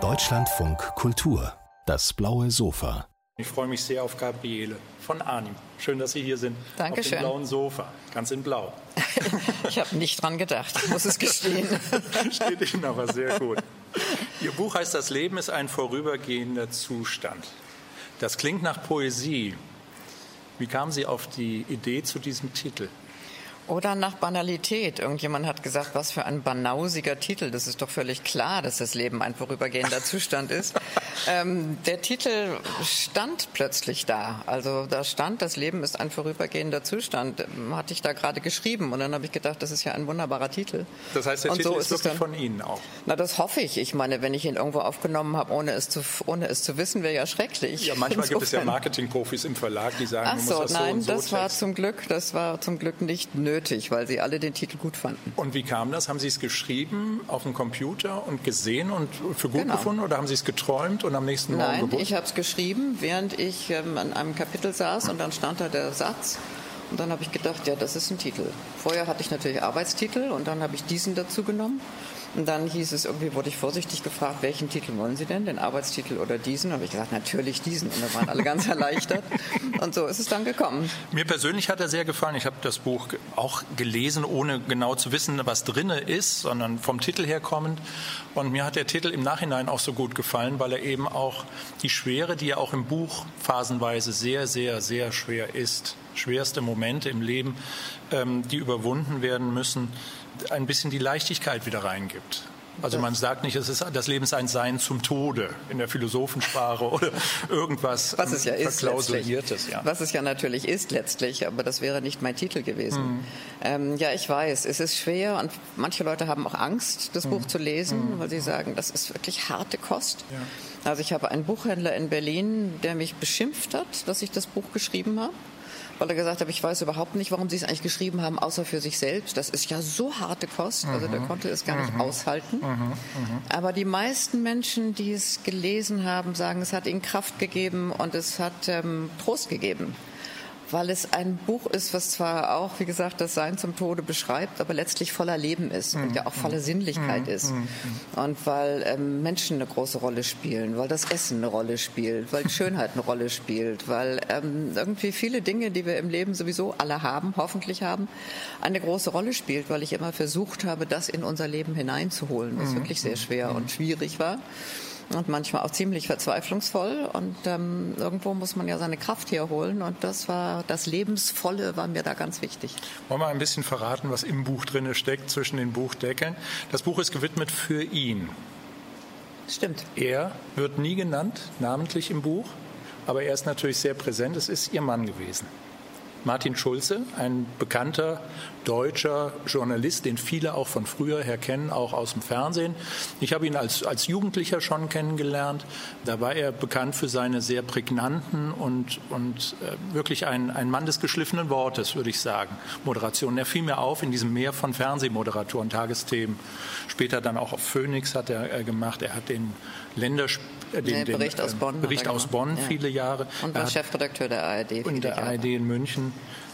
Deutschlandfunk Kultur, das blaue Sofa. Ich freue mich sehr auf Gabriele von Arnim. Schön, dass Sie hier sind. Dankeschön. Auf dem blauen Sofa, ganz in blau. ich habe nicht dran gedacht, ich muss es gestehen. Steht Ihnen aber sehr gut. Ihr Buch heißt Das Leben ist ein vorübergehender Zustand. Das klingt nach Poesie. Wie kamen Sie auf die Idee zu diesem Titel? Oder nach Banalität. Irgendjemand hat gesagt, was für ein banausiger Titel. Das ist doch völlig klar, dass das Leben ein vorübergehender Zustand ist. Ähm, der Titel stand plötzlich da. Also da stand, das Leben ist ein vorübergehender Zustand. Hatte ich da gerade geschrieben. Und dann habe ich gedacht, das ist ja ein wunderbarer Titel. Das heißt, der Und Titel so ist, wirklich dann- von Ihnen auch. Na, das hoffe ich. Ich meine, wenn ich ihn irgendwo aufgenommen habe, ohne es zu, ohne es zu wissen, wäre ja schrecklich. Ja, manchmal gibt es ja Insofern- Marketingprofis im Verlag, die sagen, Ach man so, muss das nein, so und so das war zum Glück, das war zum Glück nicht nötig, weil sie alle den Titel gut fanden. Und wie kam das? Haben Sie es geschrieben auf dem Computer und gesehen und für gut Genau. gefunden oder haben Sie es geträumt und am nächsten Morgen Nein, gewusst? ich habe es geschrieben, während ich ähm, an einem Kapitel saß und dann stand da der Satz. Und dann habe ich gedacht, ja, das ist ein Titel. Vorher hatte ich natürlich Arbeitstitel und dann habe ich diesen dazu genommen. Und dann hieß es, irgendwie wurde ich vorsichtig gefragt, welchen Titel wollen Sie denn, den Arbeitstitel oder diesen? Da habe ich gesagt, natürlich diesen. Und dann waren alle ganz erleichtert. Und so ist es dann gekommen. Mir persönlich hat er sehr gefallen. Ich habe das Buch auch gelesen, ohne genau zu wissen, was drinne ist, sondern vom Titel her kommend. Und mir hat der Titel im Nachhinein auch so gut gefallen, weil er eben auch die Schwere, die ja auch im Buch phasenweise sehr, sehr, sehr schwer ist, schwerste Momente im Leben, ähm, die überwunden werden müssen, ein bisschen die Leichtigkeit wieder reingibt. Also man sagt nicht, es ist das Leben ist ein Sein zum Tode in der Philosophensprache oder irgendwas Was es ja ist letztlich. Ja. Was es ja natürlich ist letztlich, aber das wäre nicht mein Titel gewesen. Ähm, ja, ich weiß, es ist schwer und manche Leute haben auch Angst, das Buch zu lesen, weil sie sagen, das ist wirklich harte Kost. Also ich habe einen Buchhändler in Berlin, der mich beschimpft hat, dass ich das Buch geschrieben habe. Weil er gesagt hat, ich weiß überhaupt nicht, warum Sie es eigentlich geschrieben haben, außer für sich selbst. Das ist ja so harte Kost. Also der konnte es gar nicht aushalten. Aber die meisten Menschen, die es gelesen haben, sagen, es hat ihnen Kraft gegeben und es hat ähm, Trost gegeben. Weil es ein Buch ist, was zwar auch, wie gesagt, das Sein zum Tode beschreibt, aber letztlich voller Leben ist und ja auch voller Sinnlichkeit ist. Und weil ähm, Menschen eine große Rolle spielen, weil das Essen eine Rolle spielt, weil Schönheit eine Rolle spielt, weil ähm, irgendwie viele Dinge, die wir im Leben sowieso alle haben, hoffentlich haben, eine große Rolle spielt, weil ich immer versucht habe, das in unser Leben hineinzuholen, was wirklich sehr schwer und schwierig war und manchmal auch ziemlich verzweiflungsvoll. Und ähm, irgendwo muss man ja seine Kraft herholen. Und das war das Lebensvolle war mir da ganz wichtig. Wollen wir ein bisschen verraten, was im Buch drin steckt, zwischen den Buchdeckeln? Das Buch ist gewidmet für ihn. Stimmt. Er wird nie genannt, namentlich im Buch, aber er ist natürlich sehr präsent. Es ist ihr Mann gewesen. Martin Schulze, ein bekannter deutscher Journalist, den viele auch von früher her kennen, auch aus dem Fernsehen. Ich habe ihn als, als Jugendlicher schon kennengelernt. Da war er bekannt für seine sehr prägnanten und, und äh, wirklich ein, ein Mann des geschliffenen Wortes, würde ich sagen, Moderationen. Er fiel mir auf in diesem Meer von Fernsehmoderatoren, Tagesthemen. Später dann auch auf Phoenix hat er äh, gemacht. Er hat den Länders äh, den, Nee, den, Bericht aus äh, Bonn Bericht er aus gemacht. Bonn Ja. viele Jahre. Und war Chefredakteur der ARD. viele der Jahre. ARD in München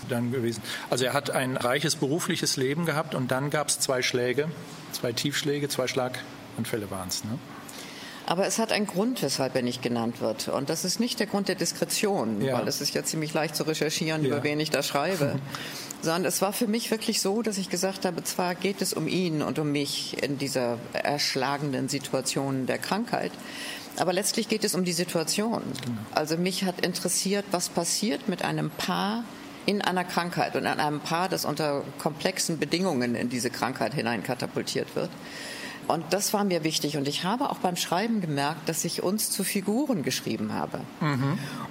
dann gewesen. Also er hat ein reiches berufliches Leben gehabt und dann gab es zwei Schläge, zwei Tiefschläge, zwei Schlaganfälle waren es. Ne? Aber es hat einen Grund, weshalb er nicht genannt wird. Und das ist nicht der Grund der Diskretion, Ja. weil es ist ja ziemlich leicht zu recherchieren, Ja. über wen ich da schreibe. Sondern es war für mich wirklich so, dass ich gesagt habe, zwar geht es um ihn und um mich in dieser erschlagenden Situation der Krankheit, aber letztlich geht es um die Situation. Also mich hat interessiert, was passiert mit einem Paar in einer Krankheit und an einem Paar, das unter komplexen Bedingungen in diese Krankheit hineinkatapultiert wird. Und das war mir wichtig. Und ich habe auch beim Schreiben gemerkt, dass ich uns zu Figuren geschrieben habe.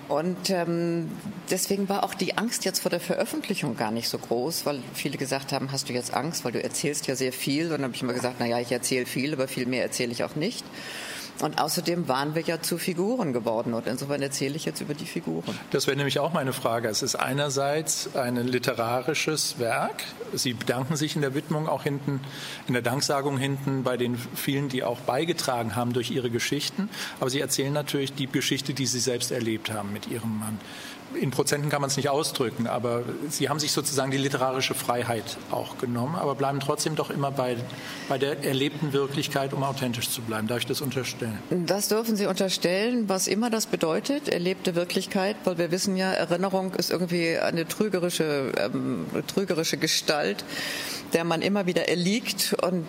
Und ähm, deswegen war auch die Angst jetzt vor der Veröffentlichung gar nicht so groß, weil viele gesagt haben, hast du jetzt Angst, weil du erzählst ja sehr viel. Und dann habe ich immer gesagt, na ja, ich erzähle viel, aber viel mehr erzähle ich auch nicht. Und außerdem waren wir ja zu Figuren geworden und insofern erzähle ich jetzt über die Figuren. Das wäre nämlich auch meine Frage. Es ist einerseits ein literarisches Werk. Sie bedanken sich in der Widmung auch hinten, in der Danksagung hinten bei den vielen, die auch beigetragen haben durch ihre Geschichten. Aber Sie erzählen natürlich die Geschichte, die Sie selbst erlebt haben mit Ihrem Mann in Prozenten kann man es nicht ausdrücken, aber Sie haben sich sozusagen die literarische Freiheit auch genommen, aber bleiben trotzdem doch immer bei, bei der erlebten Wirklichkeit, um authentisch zu bleiben. Darf ich das unterstellen? Das dürfen Sie unterstellen, was immer das bedeutet, erlebte Wirklichkeit, weil wir wissen ja, Erinnerung ist irgendwie eine trügerische, ähm, trügerische Gestalt, der man immer wieder erliegt und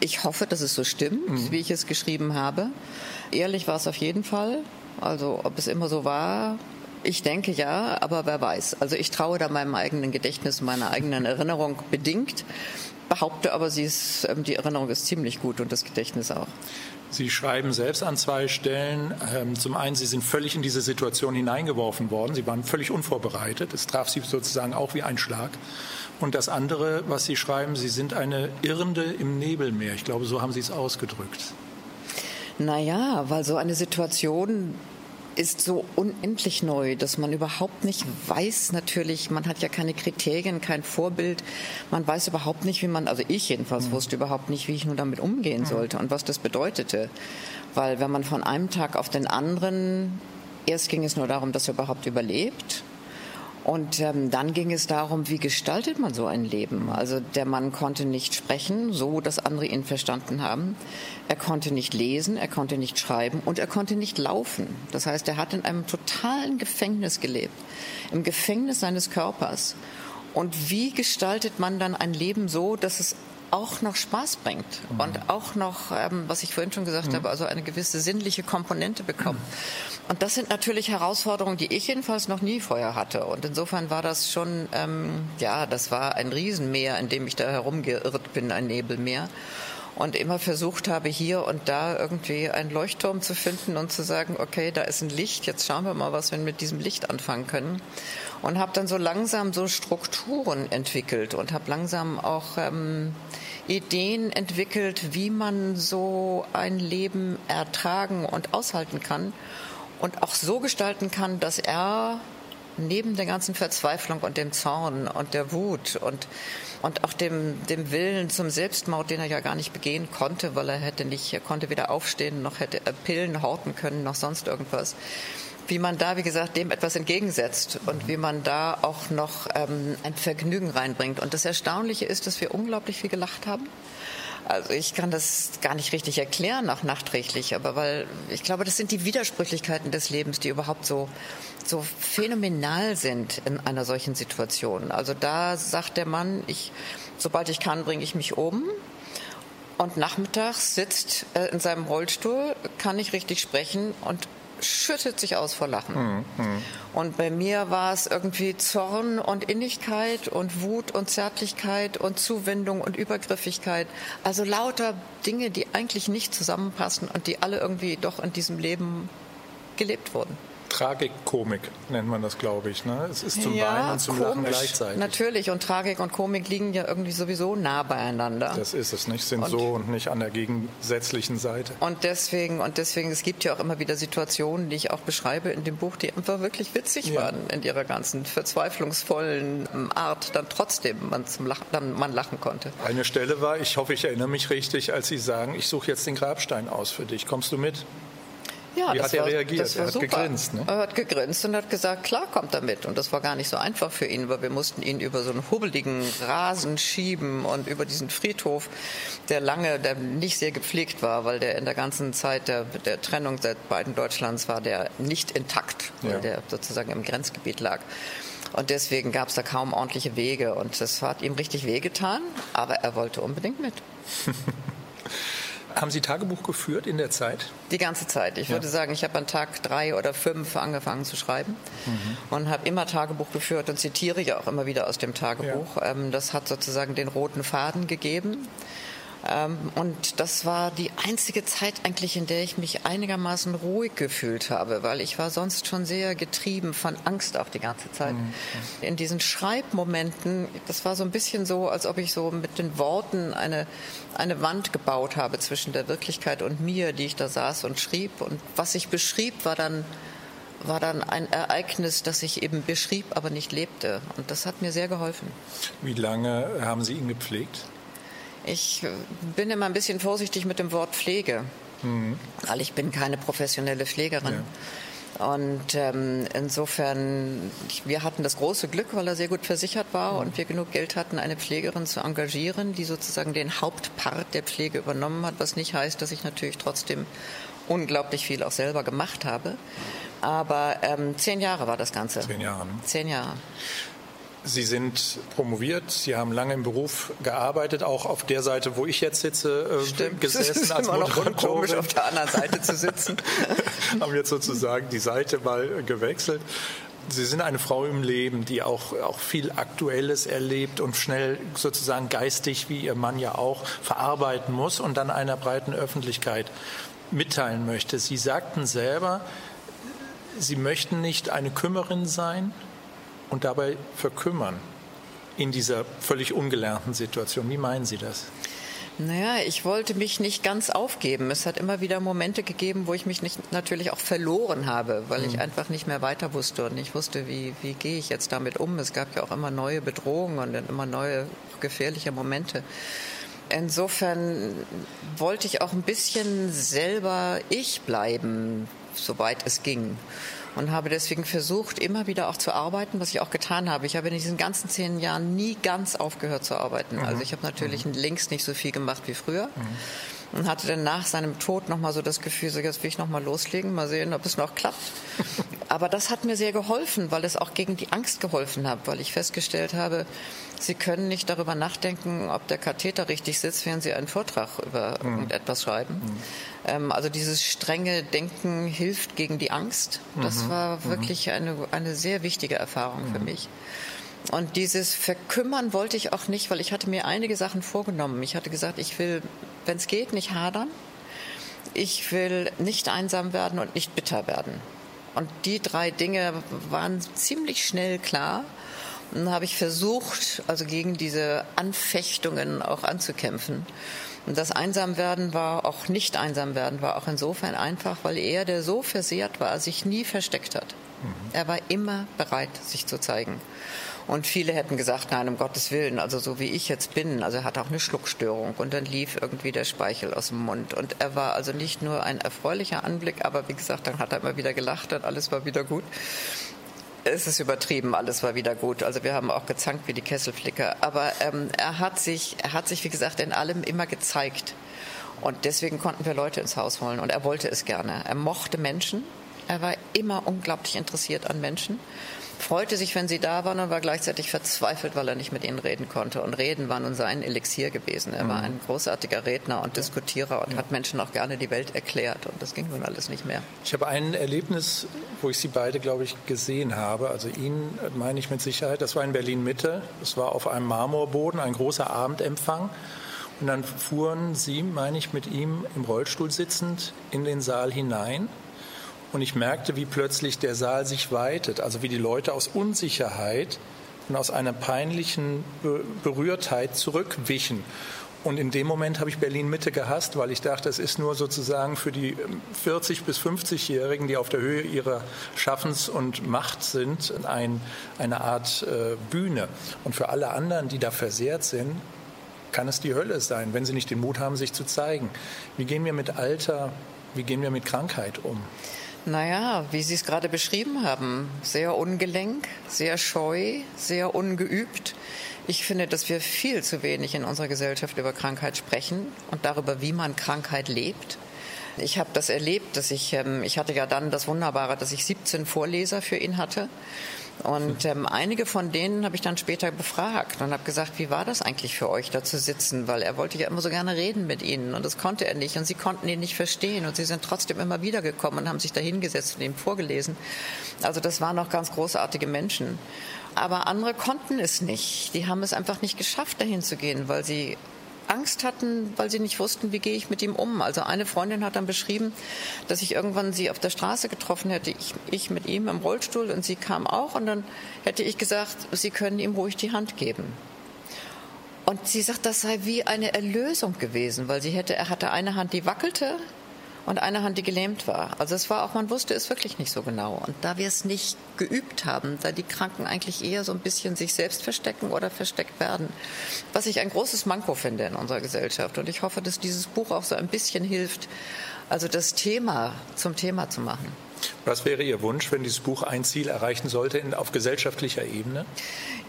ich hoffe, dass es so stimmt, mhm. wie ich es geschrieben habe. Ehrlich war es auf jeden Fall. Also ob es immer so war, ich denke ja, aber wer weiß. Also ich traue da meinem eigenen Gedächtnis, meiner eigenen Erinnerung bedingt, behaupte aber, sie ist, ähm, die Erinnerung ist ziemlich gut und das Gedächtnis auch. Sie schreiben selbst an zwei Stellen. Ähm, zum einen, Sie sind völlig in diese Situation hineingeworfen worden. Sie waren völlig unvorbereitet. Es traf Sie sozusagen auch wie ein Schlag. Und das andere, was Sie schreiben, Sie sind eine Irrende im Nebelmeer. Ich glaube, so haben Sie es ausgedrückt. Naja, weil so eine Situation ist so unendlich neu, dass man überhaupt nicht weiß, natürlich, man hat ja keine Kriterien, kein Vorbild, man weiß überhaupt nicht, wie man, also ich jedenfalls mhm. wusste überhaupt nicht, wie ich nun damit umgehen mhm. sollte und was das bedeutete. Weil wenn man von einem Tag auf den anderen, erst ging es nur darum, dass er überhaupt überlebt und ähm, dann ging es darum, wie gestaltet man so ein Leben? Also der Mann konnte nicht sprechen, so dass andere ihn verstanden haben. Er konnte nicht lesen, er konnte nicht schreiben und er konnte nicht laufen. Das heißt, er hat in einem totalen Gefängnis gelebt, im Gefängnis seines Körpers. Und wie gestaltet man dann ein Leben so, dass es auch noch Spaß bringt mhm. und auch noch, ähm, was ich vorhin schon gesagt mhm. habe, also eine gewisse sinnliche Komponente bekommt. Mhm. Und das sind natürlich Herausforderungen, die ich jedenfalls noch nie vorher hatte. Und insofern war das schon, ähm, ja, das war ein Riesenmeer, in dem ich da herumgeirrt bin, ein Nebelmeer. Und immer versucht habe, hier und da irgendwie einen Leuchtturm zu finden und zu sagen, okay, da ist ein Licht, jetzt schauen wir mal, was wir mit diesem Licht anfangen können und habe dann so langsam so Strukturen entwickelt und habe langsam auch ähm, Ideen entwickelt, wie man so ein Leben ertragen und aushalten kann und auch so gestalten kann, dass er neben der ganzen Verzweiflung und dem Zorn und der Wut und, und auch dem, dem Willen zum Selbstmord, den er ja gar nicht begehen konnte, weil er hätte nicht, er konnte weder aufstehen, noch hätte er Pillen horten können, noch sonst irgendwas, wie man da, wie gesagt, dem etwas entgegensetzt und wie man da auch noch ähm, ein Vergnügen reinbringt. Und das Erstaunliche ist, dass wir unglaublich viel gelacht haben. Also ich kann das gar nicht richtig erklären, auch nachträglich, aber weil ich glaube, das sind die Widersprüchlichkeiten des Lebens, die überhaupt so, so phänomenal sind in einer solchen Situation. Also da sagt der Mann, ich, sobald ich kann, bringe ich mich um. Und nachmittags sitzt er in seinem Rollstuhl, kann nicht richtig sprechen und schüttet sich aus vor Lachen. Mhm. Und bei mir war es irgendwie Zorn und Innigkeit und Wut und Zärtlichkeit und Zuwendung und Übergriffigkeit. Also lauter Dinge, die eigentlich nicht zusammenpassen und die alle irgendwie doch in diesem Leben gelebt wurden. Tragikkomik nennt man das, glaube ich. Ne? Es ist zum ja, Weinen und zum komisch, Lachen gleichzeitig. Natürlich, und Tragik und Komik liegen ja irgendwie sowieso nah beieinander. Das ist es nicht, sind und, so und nicht an der gegensätzlichen Seite. Und deswegen, und deswegen, es gibt ja auch immer wieder Situationen, die ich auch beschreibe in dem Buch, die einfach wirklich witzig ja. waren in ihrer ganzen verzweiflungsvollen Art, dann trotzdem man, zum Lachen, dann man lachen konnte. Eine Stelle war, ich hoffe, ich erinnere mich richtig, als Sie sagen, ich suche jetzt den Grabstein aus für dich. Kommst du mit? Ja, Wie hat er war, reagiert? er hat super. gegrinst. Ne? Er hat gegrinst und hat gesagt, klar kommt er mit. Und das war gar nicht so einfach für ihn, weil wir mussten ihn über so einen hubbeligen Rasen schieben und über diesen Friedhof, der lange, der nicht sehr gepflegt war, weil der in der ganzen Zeit der, der Trennung seit beiden Deutschlands war der nicht intakt, weil ja. der sozusagen im Grenzgebiet lag. Und deswegen gab es da kaum ordentliche Wege. Und das hat ihm richtig wehgetan, aber er wollte unbedingt mit. Haben Sie Tagebuch geführt in der Zeit? Die ganze Zeit. Ich ja. würde sagen, ich habe an Tag drei oder fünf angefangen zu schreiben mhm. und habe immer Tagebuch geführt und zitiere ja auch immer wieder aus dem Tagebuch. Ja. Ähm, das hat sozusagen den roten Faden gegeben. Ähm, und das war die einzige Zeit eigentlich, in der ich mich einigermaßen ruhig gefühlt habe, weil ich war sonst schon sehr getrieben von Angst auch die ganze Zeit. Mhm. In diesen Schreibmomenten, das war so ein bisschen so, als ob ich so mit den Worten eine, eine Wand gebaut habe zwischen der Wirklichkeit und mir, die ich da saß und schrieb. Und was ich beschrieb, war dann war dann ein Ereignis, das ich eben beschrieb, aber nicht lebte. Und das hat mir sehr geholfen. Wie lange haben Sie ihn gepflegt? Ich bin immer ein bisschen vorsichtig mit dem Wort Pflege, mhm. weil ich bin keine professionelle Pflegerin. Ja. Und ähm, insofern, wir hatten das große Glück, weil er sehr gut versichert war mhm. und wir genug Geld hatten, eine Pflegerin zu engagieren, die sozusagen den Hauptpart der Pflege übernommen hat, was nicht heißt, dass ich natürlich trotzdem unglaublich viel auch selber gemacht habe. Aber ähm, zehn Jahre war das Ganze. Zehn Jahre. Ne? Zehn Jahre. Sie sind promoviert, Sie haben lange im Beruf gearbeitet, auch auf der Seite, wo ich jetzt sitze, äh, Stimmt. gesessen es ist als immer noch komisch, auf der anderen Seite zu sitzen. haben jetzt sozusagen die Seite mal gewechselt. Sie sind eine Frau im Leben, die auch, auch viel Aktuelles erlebt und schnell sozusagen geistig, wie ihr Mann ja auch, verarbeiten muss und dann einer breiten Öffentlichkeit mitteilen möchte. Sie sagten selber, Sie möchten nicht eine Kümmerin sein, und dabei verkümmern in dieser völlig ungelernten Situation. Wie meinen Sie das? Naja, ich wollte mich nicht ganz aufgeben. Es hat immer wieder Momente gegeben, wo ich mich nicht, natürlich auch verloren habe, weil ich mhm. einfach nicht mehr weiter wusste und nicht wusste, wie, wie gehe ich jetzt damit um. Es gab ja auch immer neue Bedrohungen und immer neue gefährliche Momente. Insofern wollte ich auch ein bisschen selber ich bleiben, soweit es ging und habe deswegen versucht, immer wieder auch zu arbeiten, was ich auch getan habe. Ich habe in diesen ganzen zehn Jahren nie ganz aufgehört zu arbeiten. Mhm. Also ich habe natürlich mhm. links nicht so viel gemacht wie früher. Mhm und hatte dann nach seinem Tod noch mal so das Gefühl, so jetzt will ich noch mal loslegen, mal sehen, ob es noch klappt. Aber das hat mir sehr geholfen, weil es auch gegen die Angst geholfen hat, weil ich festgestellt habe, Sie können nicht darüber nachdenken, ob der Katheter richtig sitzt, während Sie einen Vortrag über mhm. irgendetwas schreiben. Mhm. Ähm, also dieses strenge Denken hilft gegen die Angst. Das mhm. war mhm. wirklich eine, eine sehr wichtige Erfahrung für mhm. mich. Und dieses Verkümmern wollte ich auch nicht, weil ich hatte mir einige Sachen vorgenommen. Ich hatte gesagt, ich will, wenn es geht, nicht hadern. Ich will nicht einsam werden und nicht bitter werden. Und die drei Dinge waren ziemlich schnell klar. Dann habe ich versucht, also gegen diese Anfechtungen auch anzukämpfen. Und das Einsamwerden war, auch nicht Einsamwerden war auch insofern einfach, weil er, der so versehrt war, sich nie versteckt hat. Mhm. Er war immer bereit, sich zu zeigen. Und viele hätten gesagt, nein, um Gottes Willen, also so wie ich jetzt bin, also er hat auch eine Schluckstörung und dann lief irgendwie der Speichel aus dem Mund. Und er war also nicht nur ein erfreulicher Anblick, aber wie gesagt, dann hat er immer wieder gelacht und alles war wieder gut es ist übertrieben, alles war wieder gut. Also wir haben auch gezankt wie die Kesselflicker. Aber ähm, er, hat sich, er hat sich, wie gesagt, in allem immer gezeigt. Und deswegen konnten wir Leute ins Haus holen. Und er wollte es gerne. Er mochte Menschen. Er war immer unglaublich interessiert an Menschen freute sich, wenn sie da waren und war gleichzeitig verzweifelt, weil er nicht mit ihnen reden konnte. Und Reden war nun sein Elixier gewesen. Er war mhm. ein großartiger Redner und Diskutierer und hat Menschen auch gerne die Welt erklärt. Und das ging nun alles nicht mehr. Ich habe ein Erlebnis, wo ich Sie beide, glaube ich, gesehen habe. Also ihn meine ich mit Sicherheit. Das war in Berlin-Mitte. Es war auf einem Marmorboden, ein großer Abendempfang. Und dann fuhren Sie, meine ich, mit ihm im Rollstuhl sitzend in den Saal hinein. Und ich merkte, wie plötzlich der Saal sich weitet, also wie die Leute aus Unsicherheit und aus einer peinlichen Berührtheit zurückwichen. Und in dem Moment habe ich Berlin Mitte gehasst, weil ich dachte, es ist nur sozusagen für die 40 bis 50-Jährigen, die auf der Höhe ihrer Schaffens- und Macht sind, ein, eine Art äh, Bühne. Und für alle anderen, die da versehrt sind, kann es die Hölle sein, wenn sie nicht den Mut haben, sich zu zeigen. Wie gehen wir mit Alter, wie gehen wir mit Krankheit um? Naja, wie Sie es gerade beschrieben haben, sehr ungelenk, sehr scheu, sehr ungeübt. Ich finde, dass wir viel zu wenig in unserer Gesellschaft über Krankheit sprechen und darüber, wie man Krankheit lebt. Ich habe das erlebt, dass ich, ähm, ich hatte ja dann das Wunderbare, dass ich 17 Vorleser für ihn hatte und ähm, einige von denen habe ich dann später befragt und habe gesagt, wie war das eigentlich für euch, da zu sitzen? Weil er wollte ja immer so gerne reden mit ihnen und das konnte er nicht und sie konnten ihn nicht verstehen und sie sind trotzdem immer wieder gekommen und haben sich da hingesetzt und ihm vorgelesen. Also das waren noch ganz großartige Menschen. Aber andere konnten es nicht. Die haben es einfach nicht geschafft, dahin zu gehen, weil sie Angst hatten, weil sie nicht wussten, wie gehe ich mit ihm um. Also eine Freundin hat dann beschrieben, dass ich irgendwann sie auf der Straße getroffen hätte, ich, ich mit ihm im Rollstuhl und sie kam auch und dann hätte ich gesagt, sie können ihm ruhig die Hand geben. Und sie sagt, das sei wie eine Erlösung gewesen, weil sie hätte, er hatte eine Hand, die wackelte und eine Hand, die gelähmt war. Also es war auch, man wusste es wirklich nicht so genau. Und da wir es nicht geübt haben, da die Kranken eigentlich eher so ein bisschen sich selbst verstecken oder versteckt werden, was ich ein großes Manko finde in unserer Gesellschaft. Und ich hoffe, dass dieses Buch auch so ein bisschen hilft, also das Thema zum Thema zu machen. Was wäre Ihr Wunsch, wenn dieses Buch ein Ziel erreichen sollte in, auf gesellschaftlicher Ebene?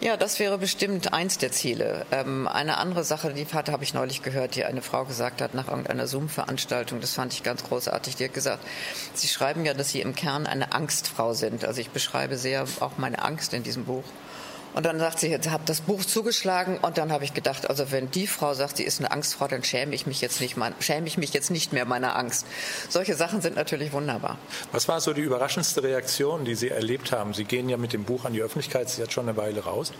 Ja, das wäre bestimmt eins der Ziele. Ähm, eine andere Sache, die habe ich neulich gehört, die eine Frau gesagt hat nach irgendeiner Zoom-Veranstaltung, das fand ich ganz großartig. Die hat gesagt, Sie schreiben ja, dass Sie im Kern eine Angstfrau sind. Also ich beschreibe sehr auch meine Angst in diesem Buch. Und dann sagt sie, jetzt habe das Buch zugeschlagen und dann habe ich gedacht, also wenn die Frau sagt, sie ist eine Angstfrau, dann schäme ich mich jetzt nicht, schäme ich mich jetzt nicht mehr meiner Angst. Solche Sachen sind natürlich wunderbar. Was war so die überraschendste Reaktion, die Sie erlebt haben? Sie gehen ja mit dem Buch an die Öffentlichkeit, Sie jetzt schon eine Weile raus.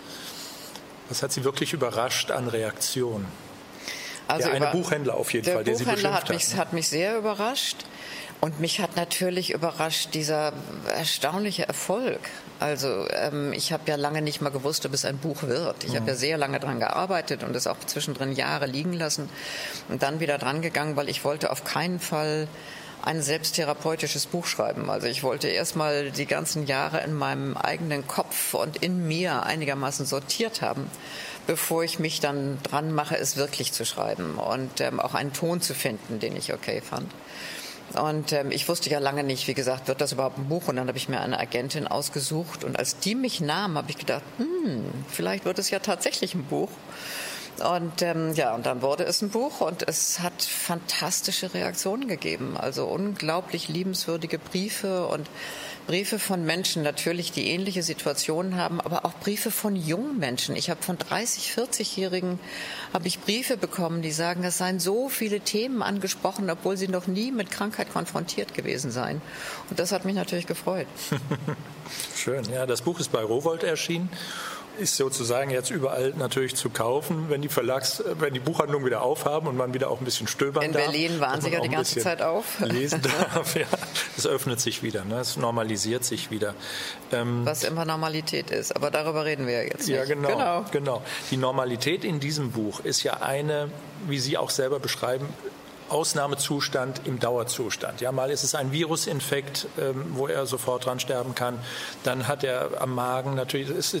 Was hat Sie wirklich überrascht an Reaktionen? Also der eine Buchhändler auf jeden der Fall, der Buchhändler Sie beschimpft hat mich, hat mich sehr überrascht. Und mich hat natürlich überrascht dieser erstaunliche Erfolg. Also ähm, ich habe ja lange nicht mal gewusst, ob es ein Buch wird. Ich mhm. habe ja sehr lange daran gearbeitet und es auch zwischendrin Jahre liegen lassen und dann wieder dran gegangen, weil ich wollte auf keinen Fall ein selbsttherapeutisches Buch schreiben. Also ich wollte erstmal die ganzen Jahre in meinem eigenen Kopf und in mir einigermaßen sortiert haben, bevor ich mich dann dran mache, es wirklich zu schreiben und ähm, auch einen Ton zu finden, den ich okay fand. Und ähm, ich wusste ja lange nicht, wie gesagt, wird das überhaupt ein Buch? Und dann habe ich mir eine Agentin ausgesucht. Und als die mich nahm, habe ich gedacht, hm, vielleicht wird es ja tatsächlich ein Buch. Und ähm, ja, und dann wurde es ein Buch und es hat fantastische Reaktionen gegeben. Also unglaublich liebenswürdige Briefe und Briefe von Menschen natürlich, die ähnliche Situationen haben, aber auch Briefe von jungen Menschen. Ich habe von 30, 40-Jährigen habe ich Briefe bekommen, die sagen, es seien so viele Themen angesprochen, obwohl sie noch nie mit Krankheit konfrontiert gewesen seien. Und das hat mich natürlich gefreut. Schön. Ja, das Buch ist bei Rowold erschienen ist sozusagen jetzt überall natürlich zu kaufen, wenn die Verlags, wenn die Buchhandlungen wieder aufhaben und man wieder auch ein bisschen stöbern In darf. In Berlin waren sie ja die ganze Zeit auf. Lesen darf, ja. Es öffnet sich wieder, ne? es normalisiert sich wieder. Ähm, Was immer Normalität ist, aber darüber reden wir ja jetzt nicht. Ja, genau, genau. genau. Die Normalität in diesem Buch ist ja eine, wie Sie auch selber beschreiben, Ausnahmezustand im Dauerzustand. Ja, mal ist es ein Virusinfekt, ähm, wo er sofort dran sterben kann. Dann hat er am Magen natürlich, ist,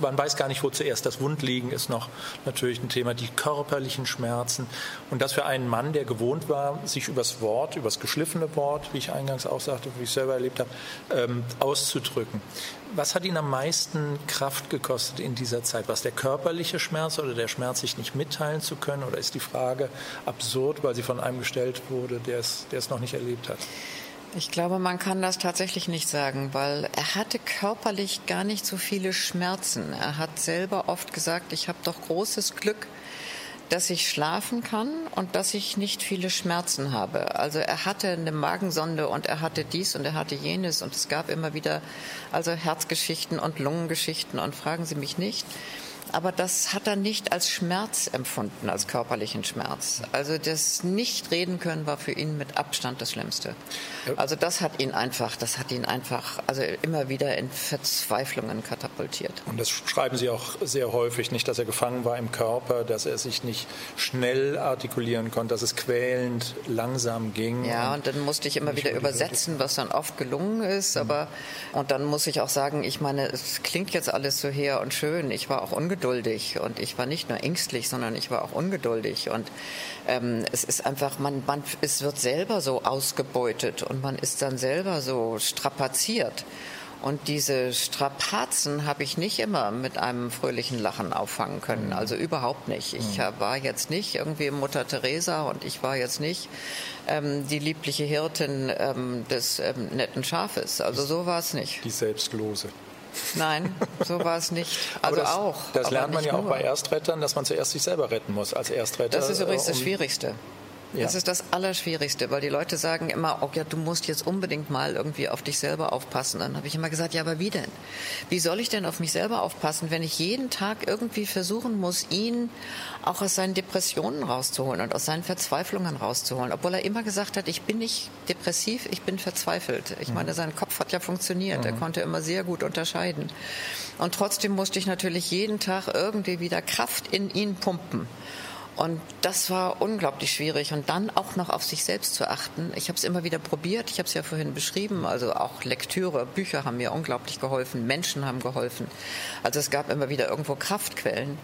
man weiß gar nicht, wo zuerst das Wundliegen ist noch natürlich ein Thema. Die körperlichen Schmerzen. Und das für einen Mann, der gewohnt war, sich übers Wort, übers geschliffene Wort, wie ich eingangs auch sagte, wie ich selber erlebt habe, ähm, auszudrücken. Was hat ihn am meisten Kraft gekostet in dieser Zeit? Was der körperliche Schmerz oder der Schmerz, sich nicht mitteilen zu können? Oder ist die Frage absurd, weil sie von einem gestellt wurde, der es, der es noch nicht erlebt hat? Ich glaube, man kann das tatsächlich nicht sagen, weil er hatte körperlich gar nicht so viele Schmerzen. Er hat selber oft gesagt, ich habe doch großes Glück, dass ich schlafen kann und dass ich nicht viele Schmerzen habe. Also er hatte eine Magensonde und er hatte dies und er hatte jenes und es gab immer wieder also Herzgeschichten und Lungengeschichten und fragen Sie mich nicht aber das hat er nicht als Schmerz empfunden, als körperlichen Schmerz. Also das Nicht-Reden können war für ihn mit Abstand das Schlimmste. Also das hat ihn einfach, das hat ihn einfach, also immer wieder in Verzweiflungen katapultiert. Und das schreiben Sie auch sehr häufig, nicht, dass er gefangen war im Körper, dass er sich nicht schnell artikulieren konnte, dass es quälend langsam ging. Ja, und, und dann musste ich immer wieder übersetzen, was dann oft gelungen ist. Mhm. Aber und dann muss ich auch sagen, ich meine, es klingt jetzt alles so her und schön. Ich war auch ungeduldig ungeduldig und ich war nicht nur ängstlich, sondern ich war auch ungeduldig und ähm, es ist einfach, man, man, es wird selber so ausgebeutet und man ist dann selber so strapaziert. Und diese Strapazen habe ich nicht immer mit einem fröhlichen Lachen auffangen können. Also überhaupt nicht. Ich mhm. war jetzt nicht irgendwie Mutter Teresa und ich war jetzt nicht ähm, die liebliche Hirtin ähm, des ähm, netten Schafes. Also so war es nicht. Die Selbstlose. Nein, so war es nicht. Also das, auch. Das lernt man ja nur. auch bei Erstrettern, dass man zuerst sich selber retten muss als Erstretter. Das ist übrigens das Schwierigste. Ja. Das ist das Allerschwierigste, weil die Leute sagen immer, oh ja, du musst jetzt unbedingt mal irgendwie auf dich selber aufpassen. Dann habe ich immer gesagt, ja, aber wie denn? Wie soll ich denn auf mich selber aufpassen, wenn ich jeden Tag irgendwie versuchen muss, ihn auch aus seinen Depressionen rauszuholen und aus seinen Verzweiflungen rauszuholen, obwohl er immer gesagt hat, ich bin nicht depressiv, ich bin verzweifelt. Ich meine, sein Kopf hat ja funktioniert, mhm. er konnte immer sehr gut unterscheiden. Und trotzdem musste ich natürlich jeden Tag irgendwie wieder Kraft in ihn pumpen. Und das war unglaublich schwierig. Und dann auch noch auf sich selbst zu achten. Ich habe es immer wieder probiert. Ich habe es ja vorhin beschrieben. Also auch Lektüre, Bücher haben mir unglaublich geholfen. Menschen haben geholfen. Also es gab immer wieder irgendwo Kraftquellen.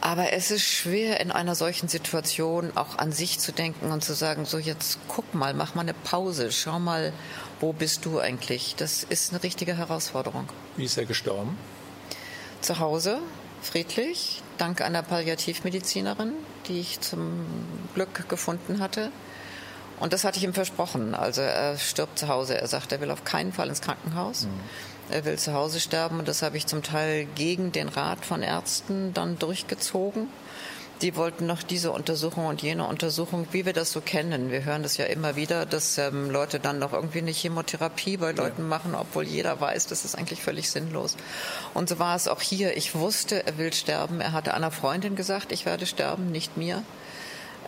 Aber es ist schwer, in einer solchen Situation auch an sich zu denken und zu sagen, so jetzt guck mal, mach mal eine Pause, schau mal, wo bist du eigentlich? Das ist eine richtige Herausforderung. Wie ist er gestorben? Zu Hause, friedlich, dank einer Palliativmedizinerin, die ich zum Glück gefunden hatte. Und das hatte ich ihm versprochen. Also er stirbt zu Hause. Er sagt, er will auf keinen Fall ins Krankenhaus. Mhm. Er will zu Hause sterben und das habe ich zum Teil gegen den Rat von Ärzten dann durchgezogen. Die wollten noch diese Untersuchung und jene Untersuchung, wie wir das so kennen. Wir hören das ja immer wieder, dass ähm, Leute dann noch irgendwie eine Chemotherapie bei Leuten ja. machen, obwohl jeder weiß, das ist eigentlich völlig sinnlos. Und so war es auch hier. Ich wusste, er will sterben. Er hatte einer Freundin gesagt, ich werde sterben, nicht mir.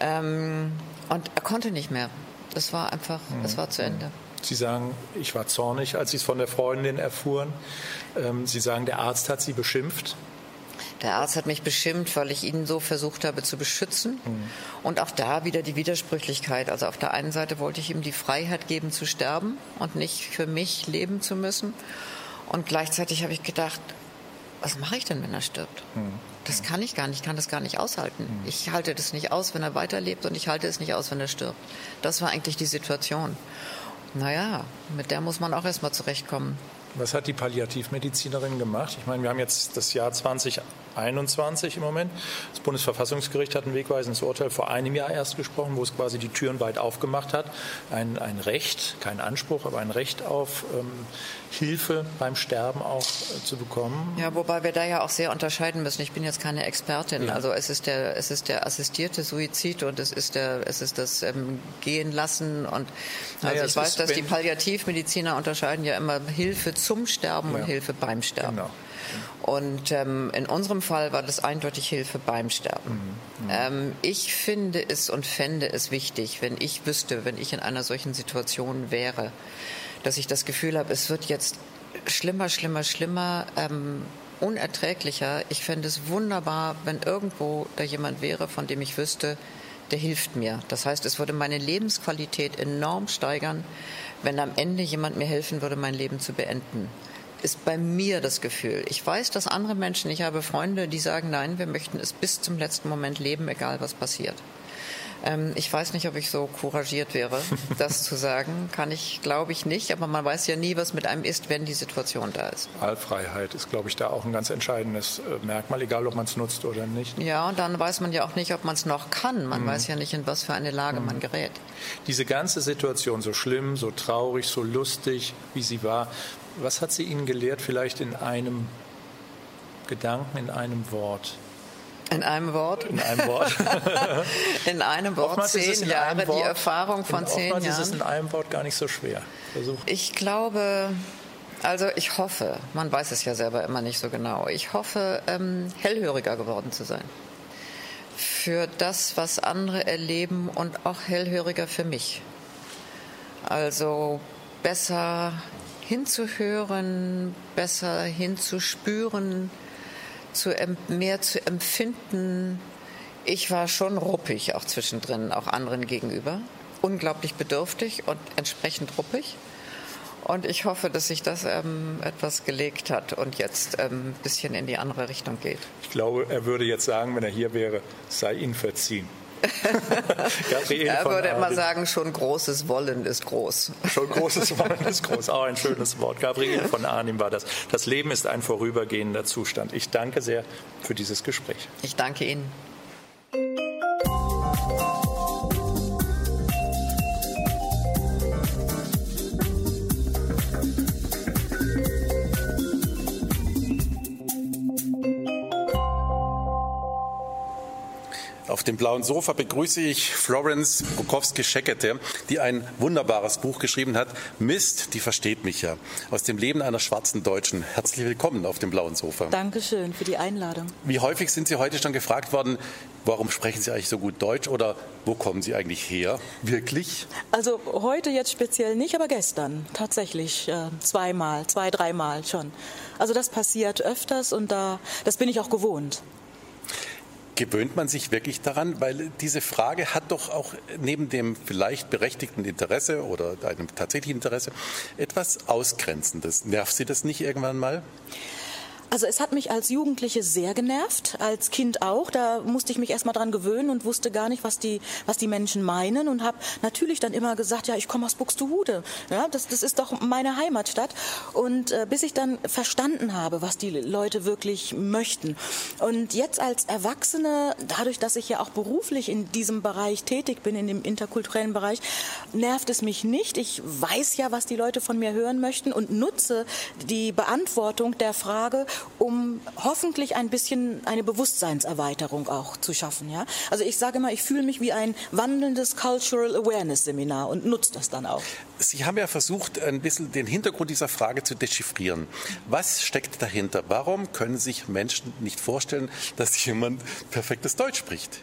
Ähm, und er konnte nicht mehr. Das war einfach, mhm. es war zu Ende. Sie sagen, ich war zornig, als Sie es von der Freundin erfuhren. Ähm, Sie sagen, der Arzt hat Sie beschimpft. Der Arzt hat mich beschimpft, weil ich ihn so versucht habe zu beschützen. Mhm. Und auch da wieder die Widersprüchlichkeit. Also auf der einen Seite wollte ich ihm die Freiheit geben zu sterben und nicht für mich leben zu müssen. Und gleichzeitig habe ich gedacht, was mache ich denn, wenn er stirbt? Mhm. Das kann ich gar nicht, ich kann das gar nicht aushalten. Mhm. Ich halte das nicht aus, wenn er weiterlebt und ich halte es nicht aus, wenn er stirbt. Das war eigentlich die Situation. Naja, mit der muss man auch erstmal zurechtkommen. Was hat die Palliativmedizinerin gemacht? Ich meine, wir haben jetzt das Jahr 2021 im Moment. Das Bundesverfassungsgericht hat ein wegweisendes Urteil vor einem Jahr erst gesprochen, wo es quasi die Türen weit aufgemacht hat. Ein, ein Recht, kein Anspruch, aber ein Recht auf ähm, Hilfe beim Sterben auch äh, zu bekommen. Ja, wobei wir da ja auch sehr unterscheiden müssen. Ich bin jetzt keine Expertin. Ja. Also es ist der, es ist der assistierte Suizid und es ist der, es ist das ähm, Gehen lassen und also naja, ich weiß, dass die Palliativmediziner unterscheiden ja immer Hilfe zum Sterben ja. und Hilfe beim Sterben. Genau. Und ähm, in unserem Fall war das eindeutig Hilfe beim Sterben. Mhm. Mhm. Ähm, ich finde es und fände es wichtig, wenn ich wüsste, wenn ich in einer solchen Situation wäre, dass ich das Gefühl habe, es wird jetzt schlimmer, schlimmer, schlimmer, ähm, unerträglicher. Ich fände es wunderbar, wenn irgendwo da jemand wäre, von dem ich wüsste, der hilft mir. Das heißt, es würde meine Lebensqualität enorm steigern, wenn am Ende jemand mir helfen würde, mein Leben zu beenden. Ist bei mir das Gefühl. Ich weiß, dass andere Menschen, ich habe Freunde, die sagen, nein, wir möchten es bis zum letzten Moment leben, egal was passiert. Ähm, ich weiß nicht, ob ich so couragiert wäre, das zu sagen. Kann ich, glaube ich, nicht. Aber man weiß ja nie, was mit einem ist, wenn die Situation da ist. Wahlfreiheit ist, glaube ich, da auch ein ganz entscheidendes äh, Merkmal, egal ob man es nutzt oder nicht. Ja, und dann weiß man ja auch nicht, ob man es noch kann. Man mhm. weiß ja nicht, in was für eine Lage mhm. man gerät. Diese ganze Situation, so schlimm, so traurig, so lustig, wie sie war, was hat sie Ihnen gelehrt, vielleicht in einem Gedanken, in einem Wort? In einem Wort? In einem Wort. in einem Wort oftmals zehn Jahre, Wort, die Erfahrung von zehn Jahren. ist es in einem Wort gar nicht so schwer. Versuch. Ich glaube, also ich hoffe, man weiß es ja selber immer nicht so genau, ich hoffe, ähm, hellhöriger geworden zu sein. Für das, was andere erleben und auch hellhöriger für mich. Also besser hinzuhören, besser hinzuspüren, zu, mehr zu empfinden. Ich war schon ruppig auch zwischendrin, auch anderen gegenüber. Unglaublich bedürftig und entsprechend ruppig. Und ich hoffe, dass sich das ähm, etwas gelegt hat und jetzt ein ähm, bisschen in die andere Richtung geht. Ich glaube, er würde jetzt sagen, wenn er hier wäre, sei Ihnen verziehen. er würde immer sagen, schon großes Wollen ist groß. Schon großes Wollen ist groß. Auch ein schönes Wort. Gabriele von Arnim war das. Das Leben ist ein vorübergehender Zustand. Ich danke sehr für dieses Gespräch. Ich danke Ihnen. Auf dem blauen Sofa begrüße ich Florence Bukowski-Scheckete, die ein wunderbares Buch geschrieben hat, Mist, die versteht mich ja, aus dem Leben einer schwarzen Deutschen. Herzlich willkommen auf dem blauen Sofa. Dankeschön für die Einladung. Wie häufig sind Sie heute schon gefragt worden, warum sprechen Sie eigentlich so gut Deutsch oder wo kommen Sie eigentlich her? Wirklich? Also heute jetzt speziell nicht, aber gestern tatsächlich äh, zweimal, zwei, dreimal schon. Also das passiert öfters und da, das bin ich auch gewohnt. Gewöhnt man sich wirklich daran? Weil diese Frage hat doch auch neben dem vielleicht berechtigten Interesse oder einem tatsächlichen Interesse etwas Ausgrenzendes. Nervt Sie das nicht irgendwann mal? Also es hat mich als Jugendliche sehr genervt, als Kind auch. Da musste ich mich erstmal dran gewöhnen und wusste gar nicht, was die, was die Menschen meinen und habe natürlich dann immer gesagt, ja, ich komme aus Buxtehude. Ja, das, das ist doch meine Heimatstadt. Und äh, bis ich dann verstanden habe, was die Leute wirklich möchten. Und jetzt als Erwachsene, dadurch, dass ich ja auch beruflich in diesem Bereich tätig bin, in dem interkulturellen Bereich, nervt es mich nicht. Ich weiß ja, was die Leute von mir hören möchten und nutze die Beantwortung der Frage, um hoffentlich ein bisschen eine Bewusstseinserweiterung auch zu schaffen. Ja? Also ich sage immer, ich fühle mich wie ein wandelndes Cultural Awareness Seminar und nutze das dann auch. Sie haben ja versucht, ein bisschen den Hintergrund dieser Frage zu dechiffrieren. Was steckt dahinter? Warum können sich Menschen nicht vorstellen, dass jemand perfektes Deutsch spricht?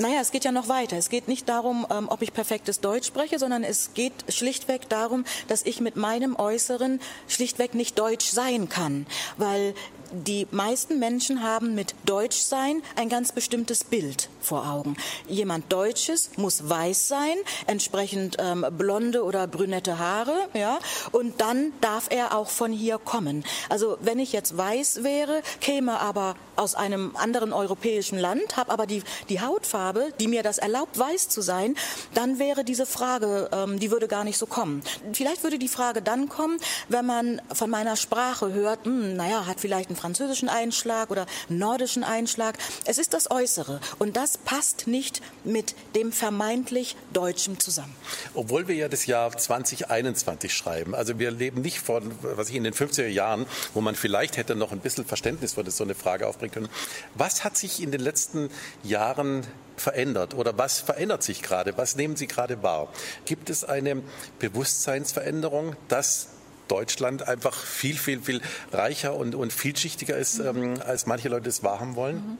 Naja, es geht ja noch weiter. Es geht nicht darum, ähm, ob ich perfektes Deutsch spreche, sondern es geht schlichtweg darum, dass ich mit meinem Äußeren schlichtweg nicht deutsch sein kann. Weil die meisten Menschen haben mit Deutschsein ein ganz bestimmtes Bild vor Augen. Jemand Deutsches muss weiß sein, entsprechend ähm, blonde oder brünette Haare, ja, und dann darf er auch von hier kommen. Also wenn ich jetzt weiß wäre, käme aber aus einem anderen europäischen Land, habe aber die, die Hautfarbe, die mir das erlaubt, weiß zu sein, dann wäre diese Frage, ähm, die würde gar nicht so kommen. Vielleicht würde die Frage dann kommen, wenn man von meiner Sprache hört, hm, naja, hat vielleicht ein französischen Einschlag oder nordischen Einschlag. Es ist das Äußere und das passt nicht mit dem vermeintlich Deutschen zusammen. Obwohl wir ja das Jahr 2021 schreiben, also wir leben nicht von, was ich in den 50er Jahren, wo man vielleicht hätte noch ein bisschen Verständnis für das so eine Frage aufbringen können. Was hat sich in den letzten Jahren verändert oder was verändert sich gerade? Was nehmen Sie gerade wahr? Gibt es eine Bewusstseinsveränderung, dass Deutschland einfach viel, viel, viel reicher und, und vielschichtiger ist, ähm, als manche Leute es wahrhaben wollen? Mhm.